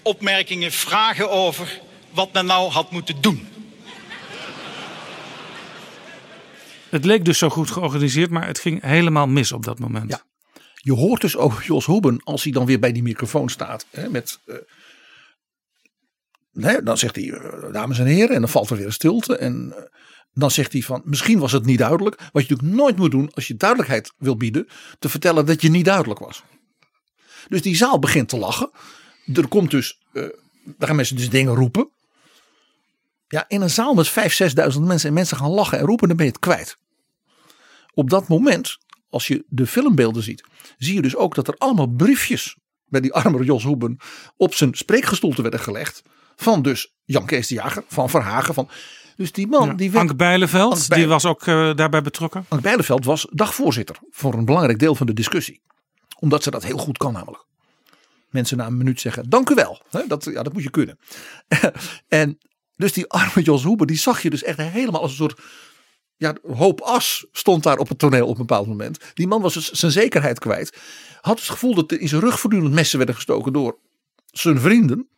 opmerkingen, vragen over wat men nou had moeten doen. Het leek dus zo goed georganiseerd, maar het ging helemaal mis op dat moment. Ja. Je hoort dus ook Jos Hoeben als hij dan weer bij die microfoon staat. Hè, met, uh, nee, dan zegt hij, uh, dames en heren, en dan valt er weer een stilte. En uh, dan zegt hij van, misschien was het niet duidelijk. Wat je natuurlijk nooit moet doen als je duidelijkheid wil bieden, te vertellen dat je niet duidelijk was. Dus die zaal begint te lachen. Er komt dus, daar gaan mensen dus dingen roepen. Ja, in een zaal met 5.000, 6.000 mensen en mensen gaan lachen en roepen, dan ben je het kwijt. Op dat moment, als je de filmbeelden ziet, zie je dus ook dat er allemaal briefjes bij die arme Jos Hoeben op zijn spreekgestoelte werden gelegd. Van dus Jan Kees de Jager, van Verhagen. Van, dus die man. Ja, die werd, Ank Bijleveld, Ank Bij- die was ook uh, daarbij betrokken. Ank Bijleveld was dagvoorzitter voor een belangrijk deel van de discussie. Omdat ze dat heel goed kan namelijk. Mensen na een minuut zeggen, dank u wel. Dat, ja, dat moet je kunnen. en dus die arme Jos Hoeben, die zag je dus echt helemaal als een soort ja, hoop as stond daar op het toneel op een bepaald moment. Die man was dus zijn zekerheid kwijt. Had het gevoel dat er in zijn rug voortdurend messen werden gestoken door zijn vrienden.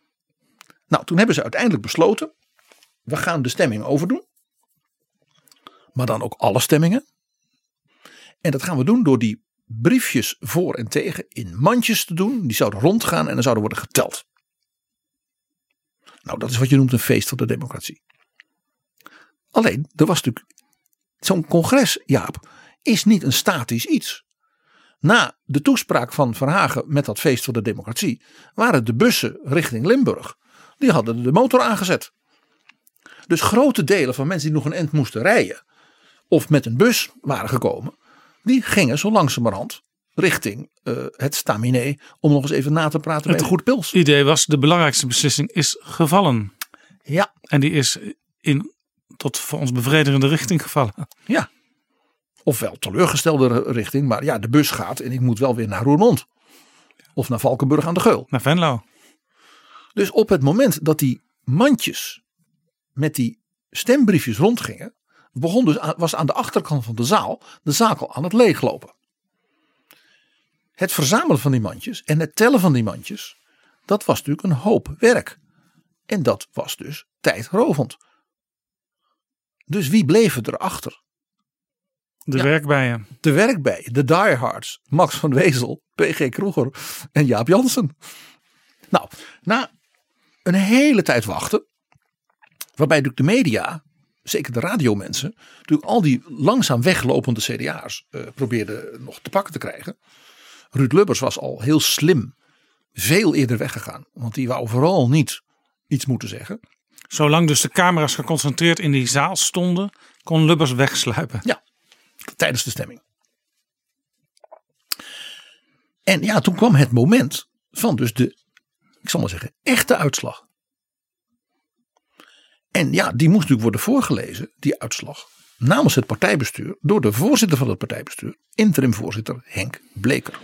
Nou, toen hebben ze uiteindelijk besloten. We gaan de stemming overdoen. Maar dan ook alle stemmingen. En dat gaan we doen door die briefjes voor en tegen in mandjes te doen. Die zouden rondgaan en dan zouden worden geteld. Nou, dat is wat je noemt een feest van de democratie. Alleen, er was natuurlijk zo'n congres, Jaap, is niet een statisch iets. Na de toespraak van Verhagen met dat feest voor de democratie waren de bussen richting Limburg. Die hadden de motor aangezet. Dus grote delen van mensen die nog een end moesten rijden of met een bus waren gekomen, die gingen zo langzamerhand richting uh, het staminé om nog eens even na te praten met een goed pils. Het idee was de belangrijkste beslissing is gevallen. Ja. En die is in tot voor ons bevredigende richting gevallen. Ja. Ofwel teleurgestelde richting, maar ja, de bus gaat en ik moet wel weer naar Roermond. Of naar Valkenburg aan de Geul. Naar Venlo. Dus op het moment dat die mandjes met die stembriefjes rondgingen, begon dus aan, was aan de achterkant van de zaal de zaal al aan het leeglopen. Het verzamelen van die mandjes en het tellen van die mandjes, dat was natuurlijk een hoop werk. En dat was dus tijdrovend. Dus wie bleven erachter? De ja, werkbijen. De werkbijen, de diehards. Max van Wezel, PG Kroeger en Jaap Jansen. Nou, na een hele tijd wachten. Waarbij natuurlijk de media, zeker de radiomensen. Natuurlijk al die langzaam weglopende CDA's uh, probeerden nog te pakken te krijgen. Ruud Lubbers was al heel slim veel eerder weggegaan. Want die wou vooral niet iets moeten zeggen. Zolang dus de camera's geconcentreerd in die zaal stonden, kon Lubbers wegsluipen. Ja, tijdens de stemming. En ja, toen kwam het moment van dus de, ik zal maar zeggen, echte uitslag. En ja, die moest natuurlijk worden voorgelezen, die uitslag, namens het partijbestuur, door de voorzitter van het partijbestuur, interim voorzitter Henk Bleker.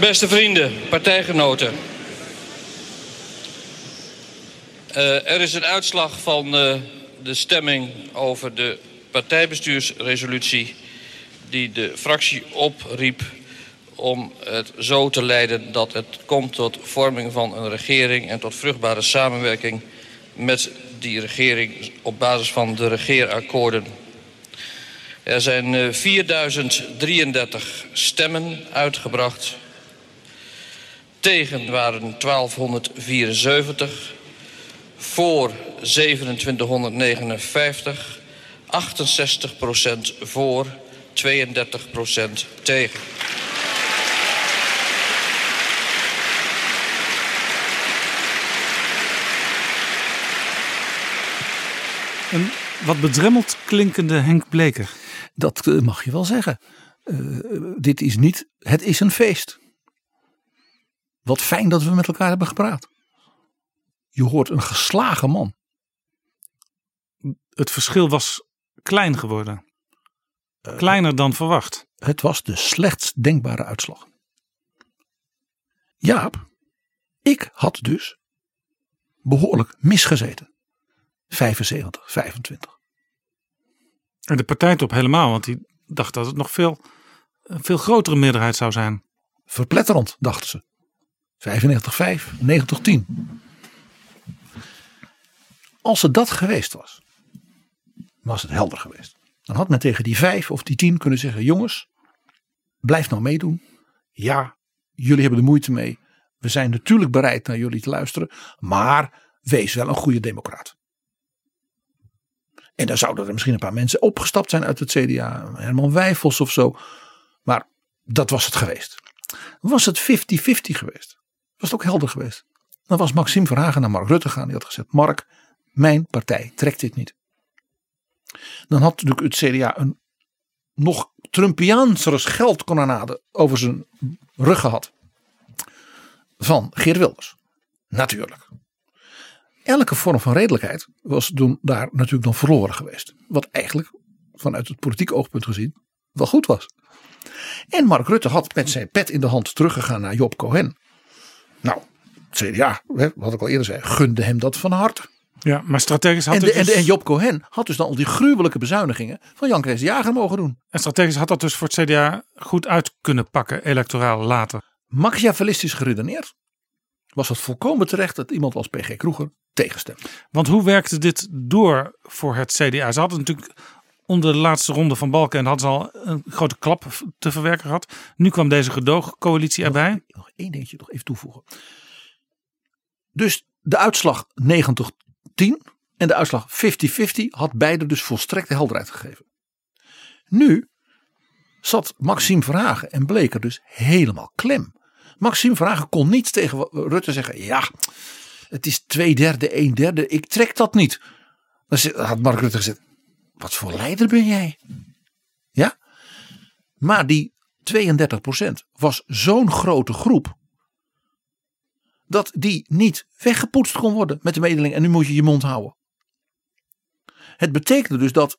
Beste vrienden, partijgenoten. Uh, er is een uitslag van uh, de stemming over de partijbestuursresolutie die de fractie opriep om het zo te leiden dat het komt tot vorming van een regering en tot vruchtbare samenwerking met die regering op basis van de regeerakkoorden. Er zijn uh, 4033 stemmen uitgebracht. Tegen waren 1274. Voor 2759. 68% voor, 32% tegen. Een wat bedremmeld klinkende Henk Bleker. Dat uh, mag je wel zeggen. Uh, dit is niet, het is een feest. Wat fijn dat we met elkaar hebben gepraat. Je hoort een geslagen man. Het verschil was klein geworden. Uh, Kleiner dan verwacht. Het was de slechtst denkbare uitslag. Jaap, ik had dus behoorlijk misgezeten. 75, 25. En de partijtop helemaal, want die dacht dat het nog veel, een veel grotere meerderheid zou zijn. Verpletterend, dachten ze. 95, 5, 90-10. Als het dat geweest was, was het helder geweest. Dan had men tegen die 5 of die 10 kunnen zeggen: jongens, blijf nou meedoen. Ja, jullie hebben de moeite mee. We zijn natuurlijk bereid naar jullie te luisteren, maar wees wel een goede democraat. En dan zouden er misschien een paar mensen opgestapt zijn uit het CDA. Herman Wijfels of zo. Maar dat was het geweest. Was het 50-50 geweest? Was het ook helder geweest? Dan was Maxime Verhagen naar Mark Rutte gaan. Die had gezegd: Mark, mijn partij trekt dit niet. Dan had natuurlijk het CDA een nog Trumpiaansere geldkonanade over zijn rug gehad. Van Geert Wilders. Natuurlijk elke vorm van redelijkheid was toen daar natuurlijk dan verloren geweest. Wat eigenlijk vanuit het politiek oogpunt gezien wel goed was. En Mark Rutte had met zijn pet in de hand teruggegaan naar Job Cohen. Nou, het CDA, wat ik al eerder zei, gunde hem dat van harte. Ja, maar strategisch had en, de, het en, dus... en Job Cohen had dus dan al die gruwelijke bezuinigingen van Jan Kees de Jager mogen doen. En strategisch had dat dus voor het CDA goed uit kunnen pakken, electoraal later. Machiavellistisch geredeneerd was het volkomen terecht dat iemand als PG Kroeger Want hoe werkte dit door voor het CDA? Ze hadden natuurlijk onder de laatste ronde van Balken en hadden ze al een grote klap te verwerken gehad. Nu kwam deze gedoogcoalitie erbij. Nog, nog één dingetje nog even toevoegen. Dus de uitslag 90-10 en de uitslag 50-50 had beide dus volstrekte helderheid gegeven. Nu zat Maxime Verhagen en Bleker dus helemaal klem. Maxime Vragen kon niet tegen Rutte zeggen: Ja, het is twee derde, een derde. Ik trek dat niet. Dan had Mark Rutte gezegd: Wat voor leider ben jij? Ja. Maar die 32% was zo'n grote groep. Dat die niet weggepoetst kon worden met de mededeling. En nu moet je je mond houden. Het betekende dus dat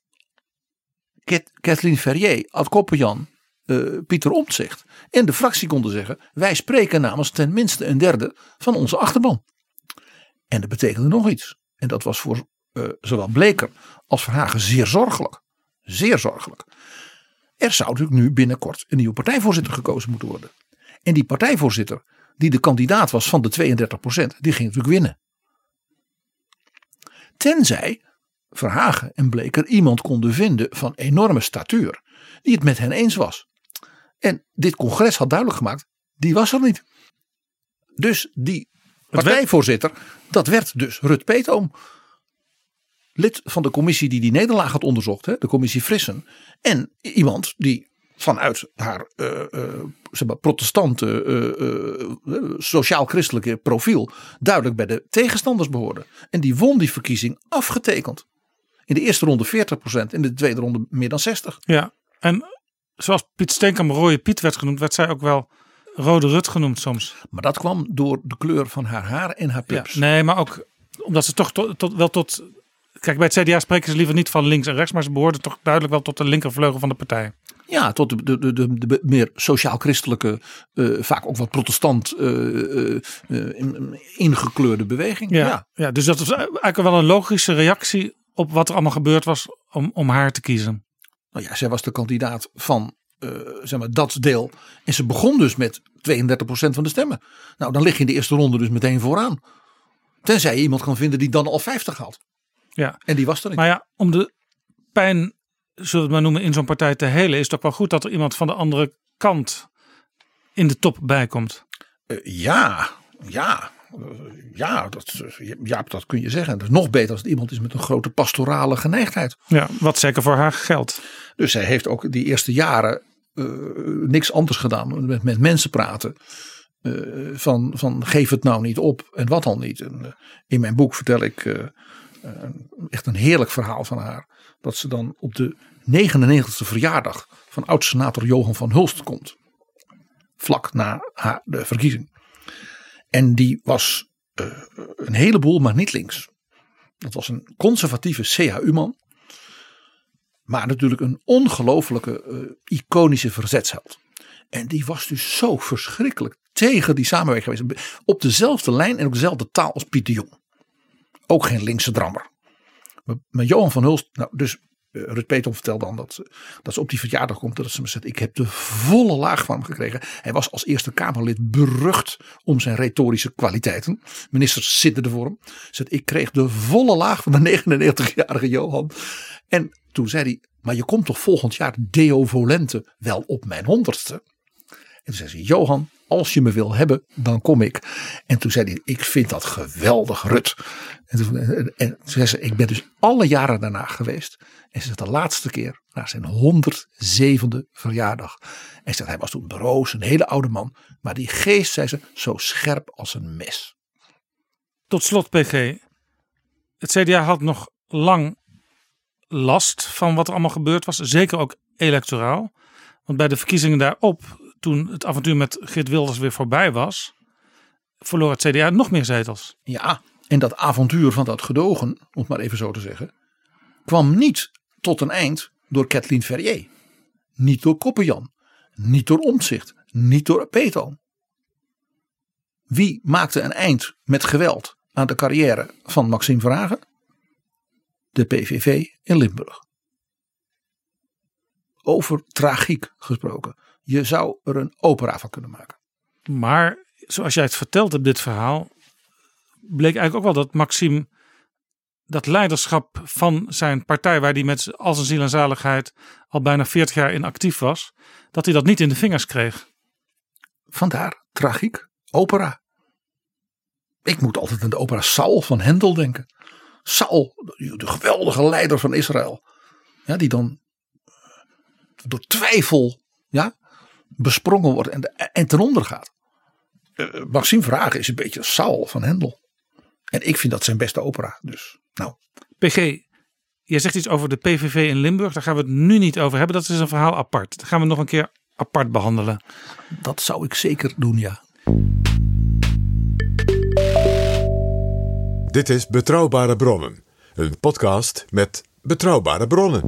Kathleen Ferrier, Ad Koppenjan, eh, Pieter Omtzigt en de fractie konden zeggen: wij spreken namens ten minste een derde van onze achterban. En dat betekende nog iets. En dat was voor eh, zowel Bleker als Verhagen zeer zorgelijk. Zeer zorgelijk. Er zou natuurlijk nu binnenkort een nieuwe partijvoorzitter gekozen moeten worden. En die partijvoorzitter, die de kandidaat was van de 32%, die ging natuurlijk winnen. Tenzij Verhagen en Bleker iemand konden vinden van enorme statuur, die het met hen eens was. En dit congres had duidelijk gemaakt, die was er niet. Dus die partijvoorzitter, dat werd dus Rut Peetoom. Lid van de commissie die die nederlaag had onderzocht, hè, de commissie Frissen. En iemand die vanuit haar eh, eh, zeg maar, protestante, eh, sociaal-christelijke profiel duidelijk bij de tegenstanders behoorde. En die won die verkiezing afgetekend. In de eerste ronde 40%, in de tweede ronde meer dan 60%. Ja, en zoals Piet Steenkamp rode Piet werd genoemd, werd zij ook wel rode Rut genoemd soms. Maar dat kwam door de kleur van haar haar en haar Ja, pips. nee, maar ook omdat ze toch tot, tot- wel tot... Kijk, bij het CDA spreken ze liever niet van links en rechts, maar ze behoorden toch duidelijk wel tot de linkervleugel van de partij. Ja, tot de, de, de, de, meer sociaal-christelijke, eh, vaak ook wat protestant eh, eh, in- ingekleurde beweging. Ja, ja. ja. dus dat was eigenlijk wel een logische reactie op wat er allemaal gebeurd was om, om haar te kiezen. Nou ja, zij was de kandidaat van eh, zeg maar, dat deel. En ze begon dus met 32% van de stemmen. Nou, dan lig je in de eerste ronde dus meteen vooraan. Tenzij je iemand kan vinden die dan al 50 haalt. Ja. En die was er niet. Maar ja, om de pijn, zullen we het maar noemen, in zo'n partij te helen, is het ook wel goed dat er iemand van de andere kant in de top bij komt. Eh, ja, ja. ja, dat, ja, dat kun je zeggen. Dat is nog beter als het iemand is met een grote pastorale geneigdheid. Ja, wat zeker voor haar geldt. Dus zij heeft ook die eerste jaren niks anders gedaan met, met mensen praten. Eh, van, van geef het nou niet op en wat dan niet. En, eh, in mijn boek vertel ik eh, eh, echt een heerlijk verhaal van haar. Dat ze dan op de 99ste verjaardag van oud-senator Johan van Hulst komt. Vlak na haar, de verkiezing. En die was eh, een heleboel, maar niet links. Dat was een conservatieve CHU-man. Maar natuurlijk een ongelofelijke eh, iconische verzetsheld. En die was dus zo verschrikkelijk tegen die samenwerking geweest. Op dezelfde lijn en op dezelfde taal als Pieter Jong. Ook geen linkse drammer. Maar, Johan van Hulst, nou dus eh, Rut Petom vertelde dan dat, ze- dat op die verjaardag komt. Dat ze me zegt, ik heb de volle laag van hem gekregen. Hij was als Eerste Kamerlid berucht om zijn retorische kwaliteiten. Ministers zitten ervoor hem. Ze Zegt, ik kreeg de volle laag van de 99-jarige Johan. En toen zei hij, maar je komt toch volgend jaar Deo Volente wel op mijn honderdste? En toen zei ze, Johan, als je me wil hebben, dan kom ik. En toen zei hij, ik vind dat geweldig, Rut. En toen, en, en toen zei ze, ik ben dus alle jaren daarna geweest. En ze zegt de laatste keer, naar zijn 107e verjaardag. En ze zegt, hij was toen broos, een hele oude man. Maar die geest, zei ze, zo scherp als een mes. Tot slot, PG. Het CDA had nog lang last van wat er allemaal gebeurd was. Zeker ook electoraal. Want bij de verkiezingen daarop, toen het avontuur met Geert Wilders weer voorbij was, verloor het CDA nog meer zetels. Ja, en dat avontuur van dat gedogen, om het maar even zo te zeggen, kwam niet tot een eind door Kathleen Ferrier. Niet door Koppenjan. Niet door Omtzigt. Niet door Peto. Wie maakte een eind met geweld aan de carrière van Maxime Verhagen? De PVV in Limburg. Over tragiek gesproken. Je zou er een opera van kunnen maken. Maar zoals jij het vertelt op dit verhaal, bleek eigenlijk ook wel dat Maxime dat leiderschap van zijn partij, waar hij met al zijn ziel en zaligheid al bijna 40 jaar in actief was, dat hij dat niet in de vingers kreeg. Vandaar tragiek, opera. Ik moet altijd aan de opera Saul van Hendel denken. Saul, de geweldige leider van Israël. Ja, die dan door twijfel ja, besprongen wordt en, de, en ten onder gaat. Uh, Maxime Vragen is een beetje Saul van Hendel. En ik vind dat zijn beste opera. Dus, nou. PG, jij zegt iets over de PVV in Limburg. Daar gaan we het nu niet over hebben. Dat is een verhaal apart. Dat gaan we nog een keer apart behandelen. Dat zou ik zeker doen, ja. Dit is Betrouwbare Bronnen, een podcast met Betrouwbare bronnen.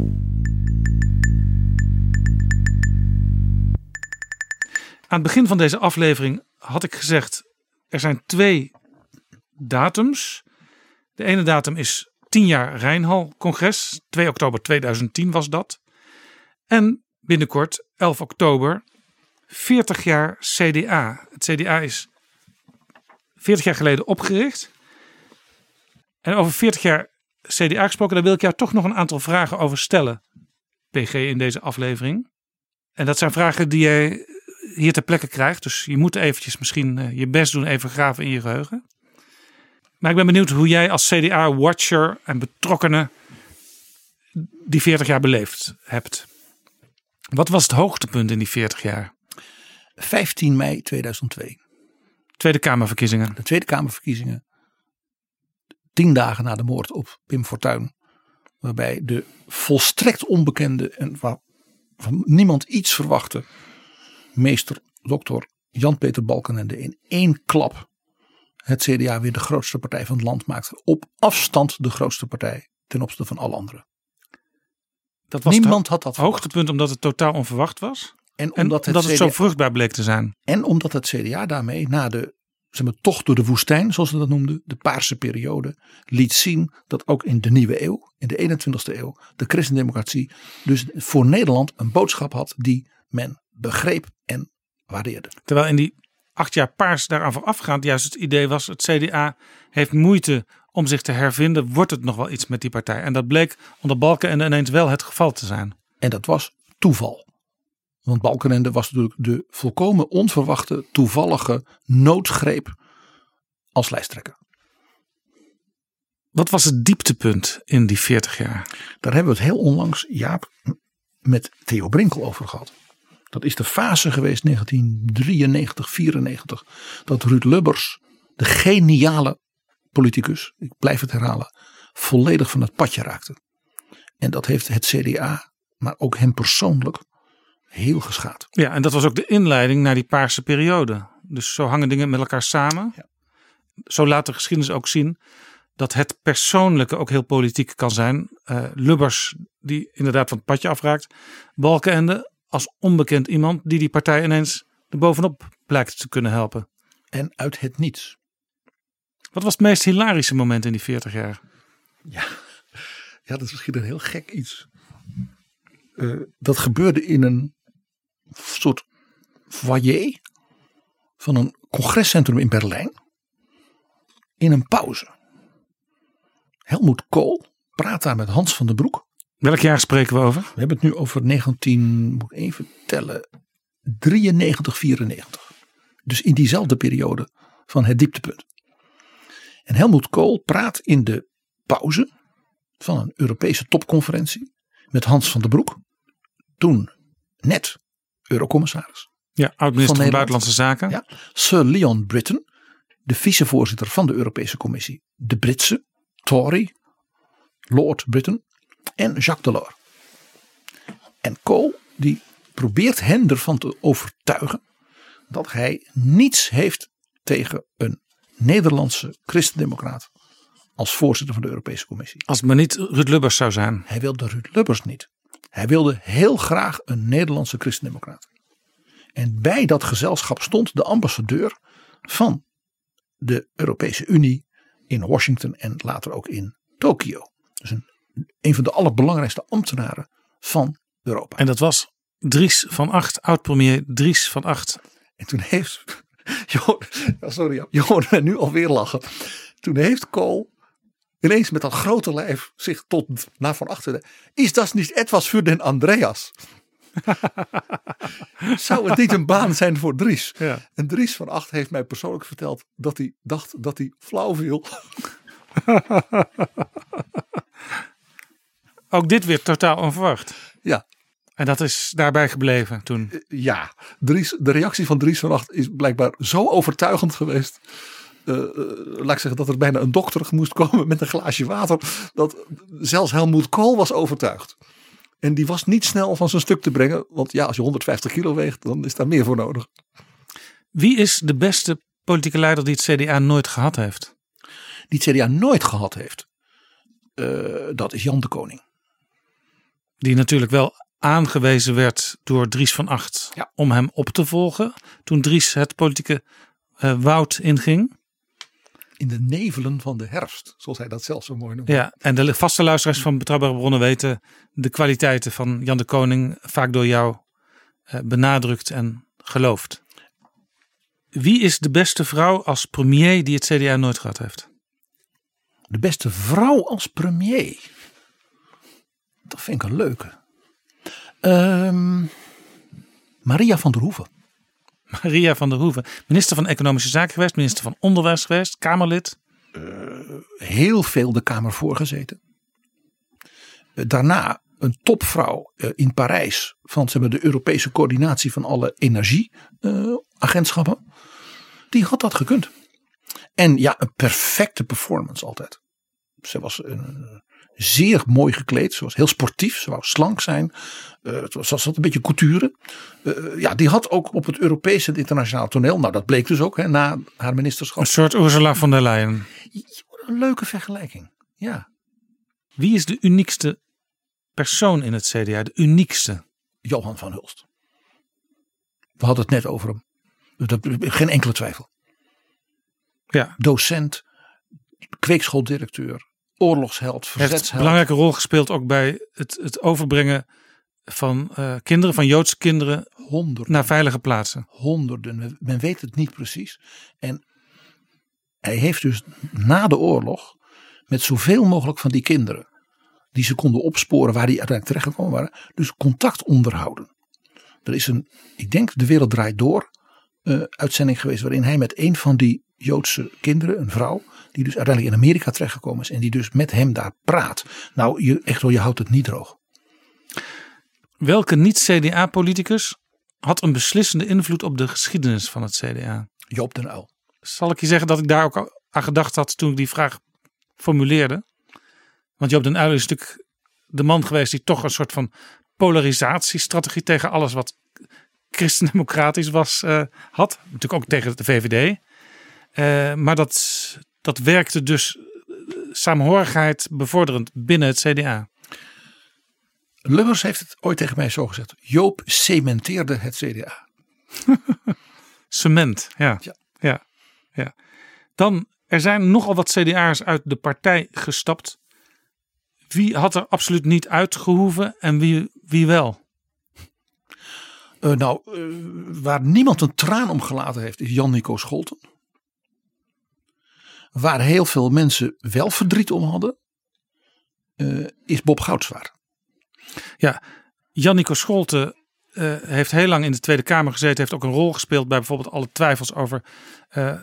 Aan het begin van deze aflevering had ik gezegd: er zijn twee datums. De ene datum is 10 jaar Rijnhal-congres. 2 oktober 2010 was dat. En binnenkort, 11 oktober, 40 jaar CDA. Het CDA is 40 jaar geleden opgericht. En over 40 jaar CDA gesproken, daar wil ik jou toch nog een aantal vragen over stellen, PG, in deze aflevering. En dat zijn vragen die jij hier ter plekke krijgt. Dus je moet eventjes misschien eh, je best doen, even graven in je geheugen. Maar ik ben benieuwd hoe jij als CDA-watcher en betrokkenen die 40 jaar beleefd hebt. Wat was het hoogtepunt in die 40 jaar? 15 mei 2002. Tweede Kamerverkiezingen. De Tweede Kamerverkiezingen. Tien dagen na de moord op Pim Fortuyn. Waarbij de volstrekt onbekende en waarvan niemand iets verwachtte. Meester dokter Jan-Peter Balkenende in één klap het CDA weer de grootste partij van het land maakte. Op afstand de grootste partij ten opzichte van alle anderen. Dat was Niemand had dat hoogtepunt omdat het totaal onverwacht was. En omdat het, het CDA zo vruchtbaar bleek te zijn. En omdat het CDA daarmee na de zeg maar, tocht door de woestijn, zoals ze dat noemden, de paarse periode, liet zien dat ook in de nieuwe eeuw, in de 21ste eeuw, de christendemocratie dus voor Nederland een boodschap had die men begreep en waardeerde. Terwijl in die acht jaar paars daaraan voorafgaand juist het idee was: het CDA heeft moeite om zich te hervinden. Wordt het nog wel iets met die partij? En dat bleek onder Balken en ineens wel het geval te zijn. En dat was toeval. Want Balkenende was natuurlijk de volkomen onverwachte, toevallige noodgreep als lijsttrekker. Wat was het dieptepunt in die 40 jaar? Daar hebben we het heel onlangs, Jaap, met Theo Brinkel over gehad. Dat is de fase geweest 1993, 94. Dat Ruud Lubbers, de geniale politicus, ik blijf het herhalen, volledig van het padje raakte. En dat heeft het CDA, maar ook hem persoonlijk, heel geschaad. Ja, en dat was ook de inleiding naar die paarse periode. Dus zo hangen dingen met elkaar samen. Zo laat de geschiedenis ook zien dat het persoonlijke ook heel politiek kan zijn. Uh, Lubbers, die inderdaad van het padje afraakt. Balkenende, als onbekend iemand die die partij ineens er bovenop blijkt te kunnen helpen. En uit het niets. Wat was het meest hilarische moment in die 40 jaar? Ja, ja dat is misschien een heel gek iets. Uh, dat gebeurde in een soort foyer van een congrescentrum in Berlijn. In een pauze. Helmoet Kool praat daar met Hans van den Broek. Welk jaar spreken we over? We hebben het nu over 19, moet ik even tellen, 93, 94. Dus in diezelfde periode van het dieptepunt. En Helmoet Kool praat in de pauze van een Europese topconferentie met Hans van den Broek. Toen net eurocommissaris. Ja, oud-minister van, van Buitenlandse Zaken. Ja, Sir Leon Britton, de vicevoorzitter van de Europese Commissie. De Britse, Tory, Lord Britton en Jacques Delors. En Kool die probeert hen ervan te overtuigen dat hij niets heeft tegen een Nederlandse christendemocraat als voorzitter van de Europese Commissie. Als het maar niet Ruud Lubbers zou zijn. Hij wilde Ruud Lubbers niet. Hij wilde heel graag een Nederlandse christendemocraat. En bij dat gezelschap stond de ambassadeur van de Europese Unie in Washington en later ook in Tokio. Dus een, een van de allerbelangrijkste ambtenaren van Europa. En dat was Dries van Acht, oud-premier Dries van Acht. En toen heeft, sorry, je hoort me nu alweer lachen. Toen heeft Kool ineens met dat grote lijf zich tot naar van achteren. Is dat niet etwas voor den Andreas? Zou het niet een baan zijn voor Dries? Ja. En Dries van Acht heeft mij persoonlijk verteld dat hij dacht dat hij flauw viel. Ook dit weer totaal onverwacht. Ja. En dat is daarbij gebleven toen. Ja, Dries, de reactie van Dries van Acht is blijkbaar zo overtuigend geweest. Uh, laat ik zeggen dat er bijna een dokter moest komen met een glaasje water. Dat zelfs Helmoet Kool was overtuigd. En die was niet snel van zijn stuk te brengen. Want ja, als je 150 kilo weegt, dan is daar meer voor nodig. Wie is de beste politieke leider die het CDA nooit gehad heeft? Die het CDA nooit gehad heeft. Uh, dat is Jan de Koning. Die natuurlijk wel aangewezen werd door Dries van Acht om hem op te volgen. Toen Dries het politieke eh, woud inging. In de nevelen van de herfst, zoals hij dat zelf zo mooi noemt. Ja, en de vaste luisteraars van Betrouwbare Bronnen weten de kwaliteiten van Jan de Koning vaak door jou eh, benadrukt en geloofd. Wie is de beste vrouw als premier die het CDA nooit gehad heeft? De beste vrouw als premier. Dat vind ik een leuke. Ehm, Maria van der Hoeven. Maria van der Hoeven, minister van Economische Zaken geweest, minister van Onderwijs geweest, Kamerlid. Heel veel de Kamer voorgezeten. Eh, daarna een topvrouw eh, in Parijs van zeg maar, de Europese coördinatie van alle energieagentschappen. die had dat gekund. En ja, een perfecte performance altijd. Ze was een, zeer mooi gekleed. Ze was heel sportief. Ze wou slank zijn. Uh, ze had een beetje couture. Uh, ja, die had ook op het Europese en internationaal toneel. Nou, dat bleek dus ook hè, na haar ministerschap. Een soort Ursula von der Leyen. Een leuke vergelijking. Ja. Wie is de uniekste persoon in het CDA? De uniekste? Johan van Hulst. We hadden het net over hem. Geen enkele twijfel. Ja. Docent, kweekschooldirecteur, oorlogsheld, verzetsheld. Heeft een belangrijke rol gespeeld ook bij het, het overbrengen van uh, kinderen, van Joodse kinderen, honderden, naar veilige plaatsen. Honderden, men weet het niet precies. En hij heeft dus na de oorlog met zoveel mogelijk van die kinderen, die ze konden opsporen waar die uiteindelijk terechtgekomen waren, dus contact onderhouden. Er is een, ik denk, De Wereld Draait Door uh, uitzending geweest waarin hij met een van die Joodse kinderen, een vrouw, die dus uiteindelijk in Amerika terechtgekomen is en die dus met hem daar praat. Nou, je, echt wel, je houdt het niet droog. Welke niet-CDA-politicus had een beslissende invloed op de geschiedenis van het CDA? Joop den Uyl. Zal ik je zeggen dat ik daar ook aan gedacht had toen ik die vraag formuleerde? Want Joop den Uyl is natuurlijk de man geweest die toch een soort van polarisatiestrategie tegen alles wat christendemocratisch was uh, had. Natuurlijk ook tegen de VVD. Uh, maar dat, dat werkte dus saamhorigheid bevorderend binnen het CDA. Lubbers heeft het ooit tegen mij zo gezegd. Joop cementeerde het CDA. Cement, ja. ja. ja. Ja. Dan, er zijn nogal wat CDA'ers uit de partij gestapt. Wie had er absoluut niet uitgehoeven en wie, wie wel? Uh, nou, uh, waar niemand een traan om gelaten heeft, is Jan-Nico Scholten. Waar heel veel mensen wel verdriet om hadden, uh, is Bob Goudswaard. Ja, Jannico Scholte uh, heeft heel lang in de Tweede Kamer gezeten. Heeft ook een rol gespeeld bij bijvoorbeeld alle twijfels over uh,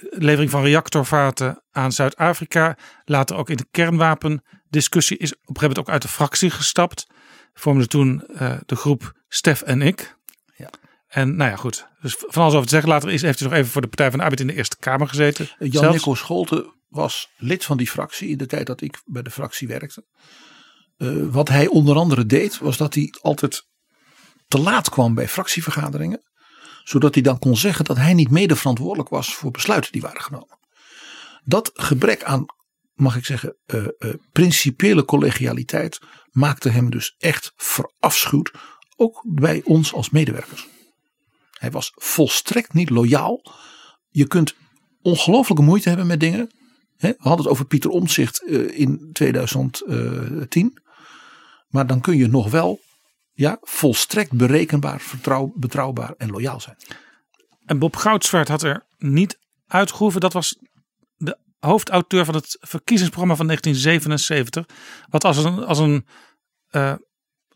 levering van reactorvaten aan Zuid-Afrika. Later ook in de kernwapendiscussie is op ook uit de fractie gestapt. Vormde toen de groep Stef en ik. En nou ja, goed. Dus van alles over te zeggen. Later is, heeft hij nog even voor de Partij van de Arbeid in de Eerste Kamer gezeten. Jan-Nico Scholte was lid van die fractie in de tijd dat ik bij de fractie werkte. Uh, wat hij onder andere deed, was dat hij altijd te laat kwam bij fractievergaderingen. Zodat hij dan kon zeggen dat hij niet mede verantwoordelijk was voor besluiten die waren genomen. Dat gebrek aan, mag ik zeggen, uh, uh, principiële collegialiteit maakte hem dus echt verafschuwd. Ook bij ons als medewerkers. Hij was volstrekt niet loyaal. Je kunt ongelooflijke moeite hebben met dingen. We hadden het over Pieter Omtzigt in 2010. Maar dan kun je nog wel ja, volstrekt berekenbaar, vertrouw, betrouwbaar en loyaal zijn. En Bob Goudswaard had er niet uitgehoeven. Dat was de hoofdauteur van het verkiezingsprogramma van 1977. Wat als een, als een uh,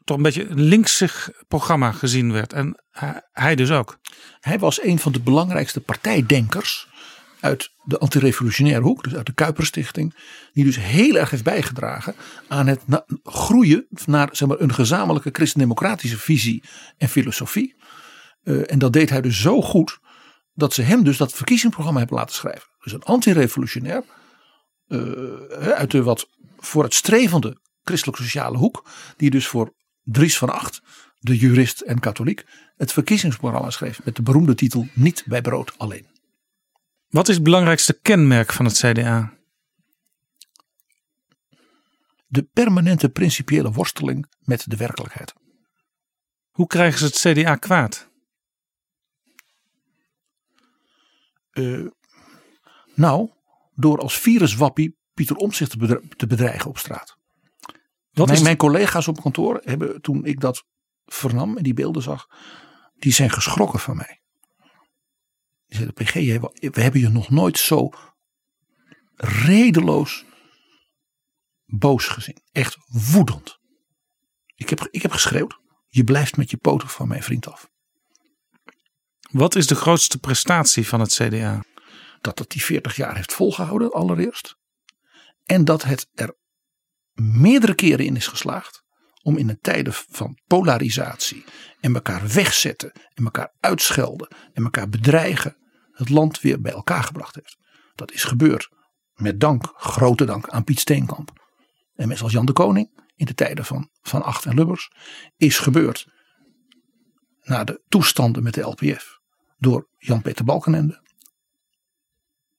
toch een beetje een linksig programma gezien werd. En hij dus ook. Hij was een van de belangrijkste partijdenkers uit de antirevolutionaire hoek, dus uit de Kuiperstichting, die dus heel erg heeft bijgedragen aan het groeien naar zeg maar, een gezamenlijke christendemocratische visie en filosofie. Uh, en dat deed hij dus zo goed dat ze hem dus dat verkiezingsprogramma hebben laten schrijven. Dus een antirevolutionair uh, uit de wat voor het strevende christelijk-sociale hoek, die dus voor Dries van Acht, de jurist en katholiek, het verkiezingsprogramma schreef met de beroemde titel Niet bij brood alleen. Wat is het belangrijkste kenmerk van het CDA? de permanente principiële worsteling met de werkelijkheid. Hoe krijgen ze het CDA kwaad? Uh, nou, door als viruswappie Pieter Omtzigt te bedreigen op straat. Mijn collega's op kantoor hebben toen ik dat vernam en die beelden zag, die zijn geschrokken van mij. Die zeiden, PG, we hebben je nog nooit zo redeloos boos gezien. Echt woedend. Ik heb, ik heb geschreeuwd, je blijft met je poten van mijn vriend af. Wat is de grootste prestatie van het CDA? Dat het die 40 jaar heeft volgehouden allereerst. En dat het er meerdere keren in is geslaagd om in een tijden van polarisatie en elkaar wegzetten en elkaar uitschelden en elkaar bedreigen het land weer bij elkaar gebracht heeft. Dat is gebeurd met dank, grote dank aan Piet Steenkamp en mensen als Jan de Koning in de tijden van Van Acht en Lubbers is gebeurd na de toestanden met de LPF door Jan-Peter Balkenende.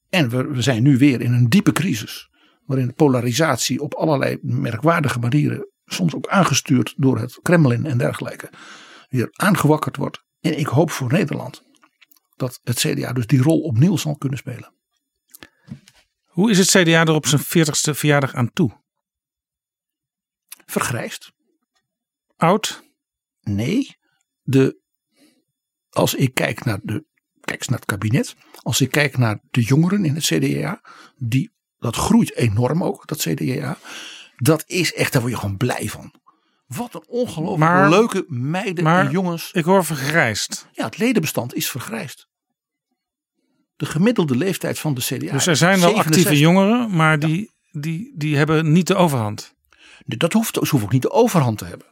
En we, we zijn nu weer in een diepe crisis waarin polarisatie op allerlei merkwaardige manieren, soms ook aangestuurd door het Kremlin en dergelijke, weer aangewakkerd wordt. En ik hoop voor Nederland dat het CDA dus die rol opnieuw zal kunnen spelen. Hoe is het CDA er op zijn 40ste verjaardag aan toe? Vergrijst. Oud? Nee. De, als ik kijk naar, de, kijk eens naar het kabinet. Als ik kijk naar de jongeren in het CDA. Die dat groeit enorm ook, dat CDA. Dat is echt, daar word je gewoon blij van. Wat een ongelooflijk leuke meiden en jongens. Ik hoor vergrijsd. Ja, het ledenbestand is vergrijsd. De gemiddelde leeftijd van de CDA. Dus er zijn wel actieve jongeren, maar die, die, die hebben niet de overhand. Dat hoeft, ze hoeven ook niet de overhand te hebben.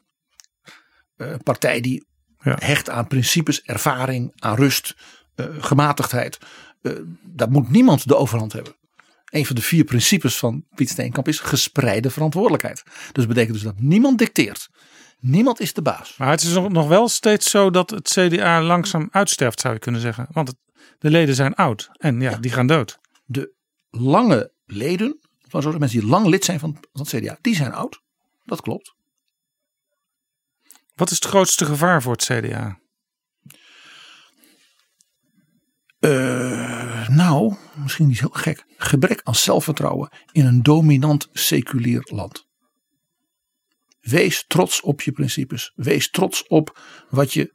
Eh, een partij die ja. hecht aan principes, ervaring, aan rust, uh, gematigdheid. Uh, daar moet niemand de overhand hebben een van de vier principes van Piet Steenkamp is gespreide verantwoordelijkheid. Dus dat betekent dus dat niemand dicteert. Niemand is de baas. Maar het is nog wel steeds zo dat het CDA langzaam uitsterft, zou je kunnen zeggen. Want het, de leden zijn oud en ja, die gaan dood. De lange leden, van zo'n mensen die lang lid zijn van, van het CDA, die zijn oud. Dat klopt. Wat is het grootste gevaar voor het CDA? Uh, nou, misschien niet heel gek. Gebrek aan zelfvertrouwen in een dominant seculier land. Wees trots op je principes. Wees trots op wat je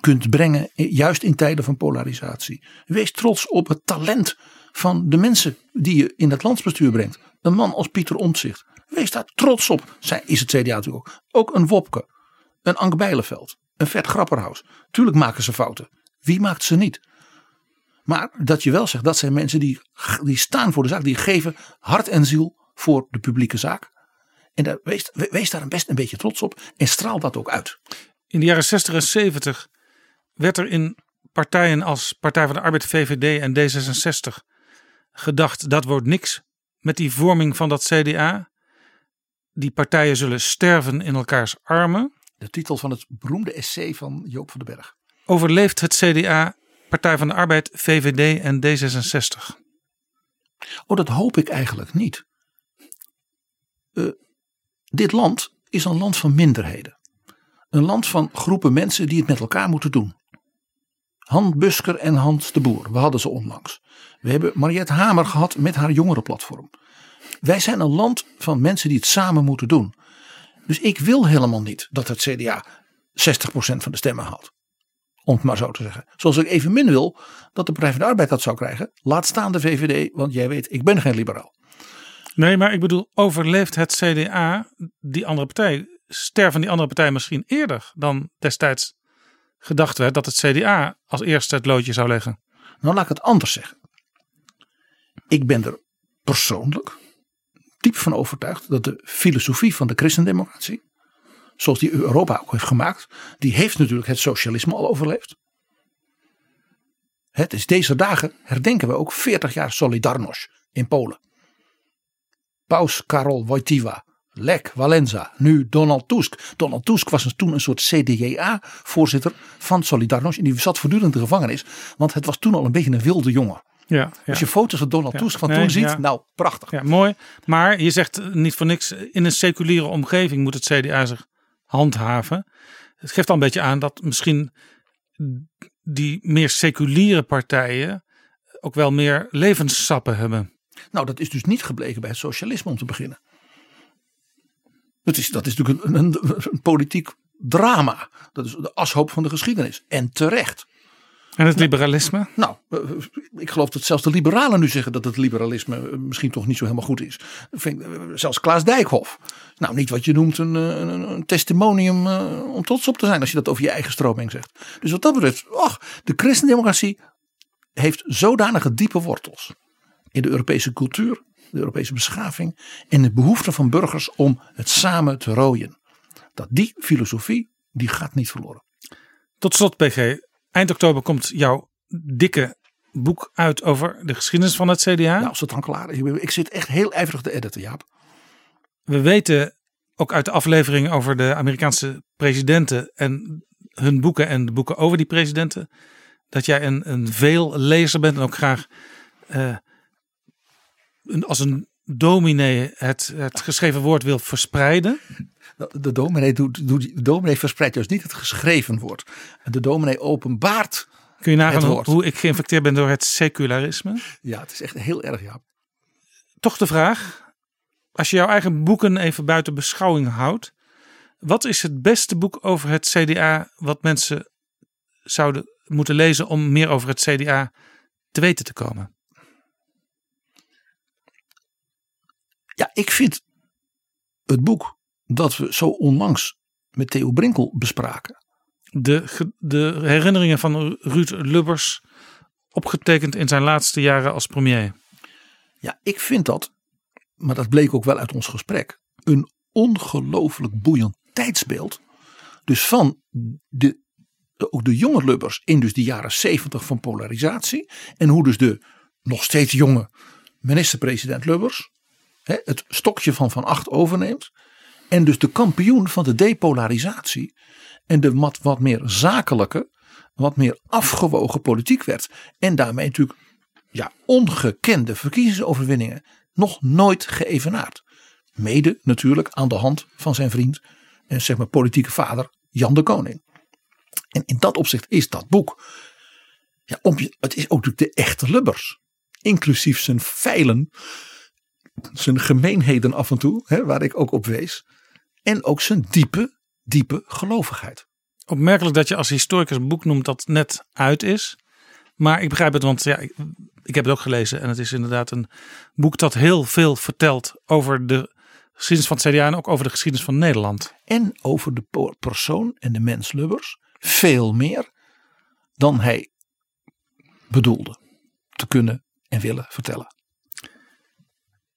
kunt brengen, juist in tijden van polarisatie. Wees trots op het talent van de mensen die je in het landsbestuur brengt. Een man als Pieter Omtzigt. Wees daar trots op. Zij is het CDA natuurlijk ook. Ook een Wopke, een Ank Bijleveld, een Vet Grapperhaus. Tuurlijk maken ze fouten. Wie maakt ze niet? Maar dat je wel zegt, dat zijn mensen die, die staan voor de zaak. Die geven hart en ziel voor de publieke zaak. En daar, wees, wees daar best een beetje trots op. En straal dat ook uit. In de jaren 60 en 70 werd er in partijen als Partij van de Arbeid, VVD en D66 gedacht dat wordt niks met die vorming van dat CDA. Die partijen zullen sterven in elkaars armen. De titel van het beroemde essay van Joop van den Berg. Overleeft het CDA Partij van de Arbeid, VVD en D66? Oh, dat hoop ik eigenlijk niet. Uh, dit land is een land van minderheden. Een land van groepen mensen die het met elkaar moeten doen. Han Busker en Hans de Boer, we hadden ze onlangs. We hebben Mariette Hamer gehad met haar jongerenplatform. Wij zijn een land van mensen die het samen moeten doen. Dus ik wil helemaal niet dat het CDA 60% van de stemmen haalt. Om het maar zo te zeggen. Zoals ik even min wil dat de Partij van de Arbeid dat zou krijgen. Laat staan de VVD, want jij weet, ik ben geen liberaal. Nee, maar ik bedoel, overleeft het CDA die andere partij? Sterven die andere partij misschien eerder dan destijds gedacht werd dat het CDA als eerste het loodje zou leggen? Nou, laat ik het anders zeggen. Ik ben er persoonlijk diep van overtuigd dat de filosofie van de christendemocratie zoals die Europa ook heeft gemaakt, die heeft natuurlijk het socialisme al overleefd. Het is deze dagen herdenken we ook 40 jaar Solidarność in Polen. Paus Karol Wojtyła, Lech Walenza, nu Donald Tusk. Donald Tusk was toen een soort CDA-voorzitter van Solidarność en die zat voortdurend in de gevangenis, want het was toen al een beetje een wilde jongen. Ja, ja. Als je foto's van Donald Ja. Tusk van Nee, toen ziet, nou prachtig. Ja, mooi. Maar je zegt niet voor niks, in een seculiere omgeving moet het CDA zich handhaven. Het geeft al een beetje aan dat misschien die meer seculiere partijen ook wel meer levenssappen hebben. Nou, dat is dus niet gebleken bij het socialisme om te beginnen. Dat is, dat is natuurlijk een, een, een politiek drama. Dat is de ashoop van de geschiedenis. En terecht. En het liberalisme? Nou, eh, ik geloof dat zelfs de liberalen nu zeggen dat het liberalisme eh, misschien toch niet zo helemaal goed is. Vind, eh, Zelfs Klaas Dijkhoff. Nou, niet wat je noemt een, eh, een, een testimonium eh, om trots op te zijn als je dat over je eigen stroming zegt. Dus wat dat betreft, ach, de christendemocratie heeft zodanige diepe wortels in de Europese cultuur, de Europese beschaving en de behoefte van burgers om het samen te rooien. Dat die filosofie, die gaat niet verloren. Tot slot, PG. Eind oktober komt jouw dikke boek uit over de geschiedenis van het CDA. Nou, als het dan klaar is. Ik zit echt heel ijverig te editen, Jaap. We weten ook uit de aflevering over de Amerikaanse presidenten en hun boeken en de boeken over die presidenten, dat jij een, een veel lezer bent en ook graag eh, een, als een dominee het, het geschreven woord wil verspreiden. De dominee, doet, doet, de dominee verspreidt juist niet het geschreven woord. De dominee openbaart Kun je nagaan hoe, hoe ik geïnfecteerd ben door het secularisme? Ja, het is echt heel erg, Jaap. Toch de vraag, als je jouw eigen boeken even buiten beschouwing houdt, wat is het beste boek over het CDA wat mensen zouden moeten lezen om meer over het CDA te weten te komen? Ja, ik vind het boek dat we zo onlangs met Theo Brinkel bespraken. De, de herinneringen van Ruud Lubbers, opgetekend in zijn laatste jaren als premier. Ja, ik vind dat, maar dat bleek ook wel uit ons gesprek, een ongelooflijk boeiend tijdsbeeld. Dus van de, de- ook de jonge Lubbers in dus de jaren zeventig van polarisatie. En hoe dus de nog steeds jonge minister-president Lubbers hè, het stokje van Van Acht overneemt. En dus de kampioen van de depolarisatie. En de wat, wat meer zakelijke, wat meer afgewogen politiek werd. En daarmee natuurlijk ja, ongekende verkiezingsoverwinningen nog nooit geëvenaard. Mede natuurlijk aan de hand van zijn vriend en zeg maar politieke vader Jan de Koning. En in dat opzicht is dat boek, ja, om je, het is ook natuurlijk de echte Lubbers. Inclusief zijn feilen, zijn gemeenheden af en toe, hè, waar ik ook op wees. En ook zijn diepe, diepe gelovigheid. Opmerkelijk dat je als historicus een boek noemt dat net uit is. Maar ik begrijp het, want ja, ik, ik heb het ook gelezen. En het is inderdaad een boek dat heel veel vertelt over de geschiedenis van het CDA en ook over de geschiedenis van Nederland. En over de persoon en de mens Lubbers veel meer dan hij bedoelde te kunnen en willen vertellen.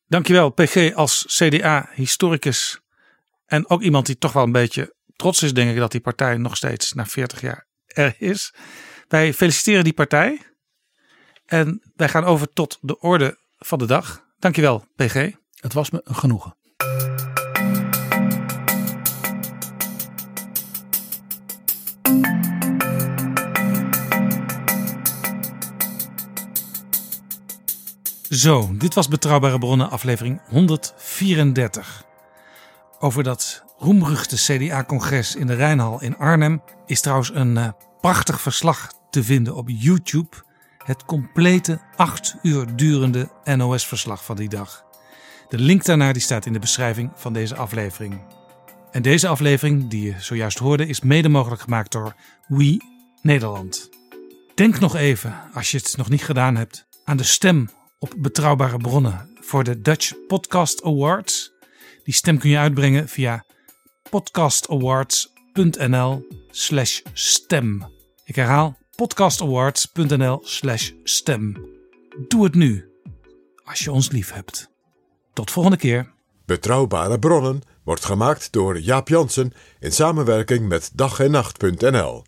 Dankjewel, PG, als CDA-historicus. En ook iemand die toch wel een beetje trots is, denk ik, dat die partij nog steeds na 40 jaar er is. Wij feliciteren die partij. En wij gaan over tot de orde van de dag. Dankjewel, PG. Het was me een genoegen. Zo, dit was Betrouwbare Bronnen, aflevering 134. Over dat roemruchte CDA-congres in de Rijnhal in Arnhem is trouwens een eh, prachtig verslag te vinden op YouTube. Het complete acht uur durende NOS-verslag van die dag. De link daarnaar die staat in de beschrijving van deze aflevering. En deze aflevering, die je zojuist hoorde, is mede mogelijk gemaakt door We Nederland. Denk nog even, als je het nog niet gedaan hebt, aan de stem op betrouwbare bronnen voor de Dutch Podcast Awards. Die stem kun je uitbrengen via podcastawards.nl/slash stem. Ik herhaal podcastawards.nl/slash stem. Doe het nu, als je ons lief hebt. Tot volgende keer. Betrouwbare bronnen wordt gemaakt door Jaap Jansen in samenwerking met dag en nacht.nl.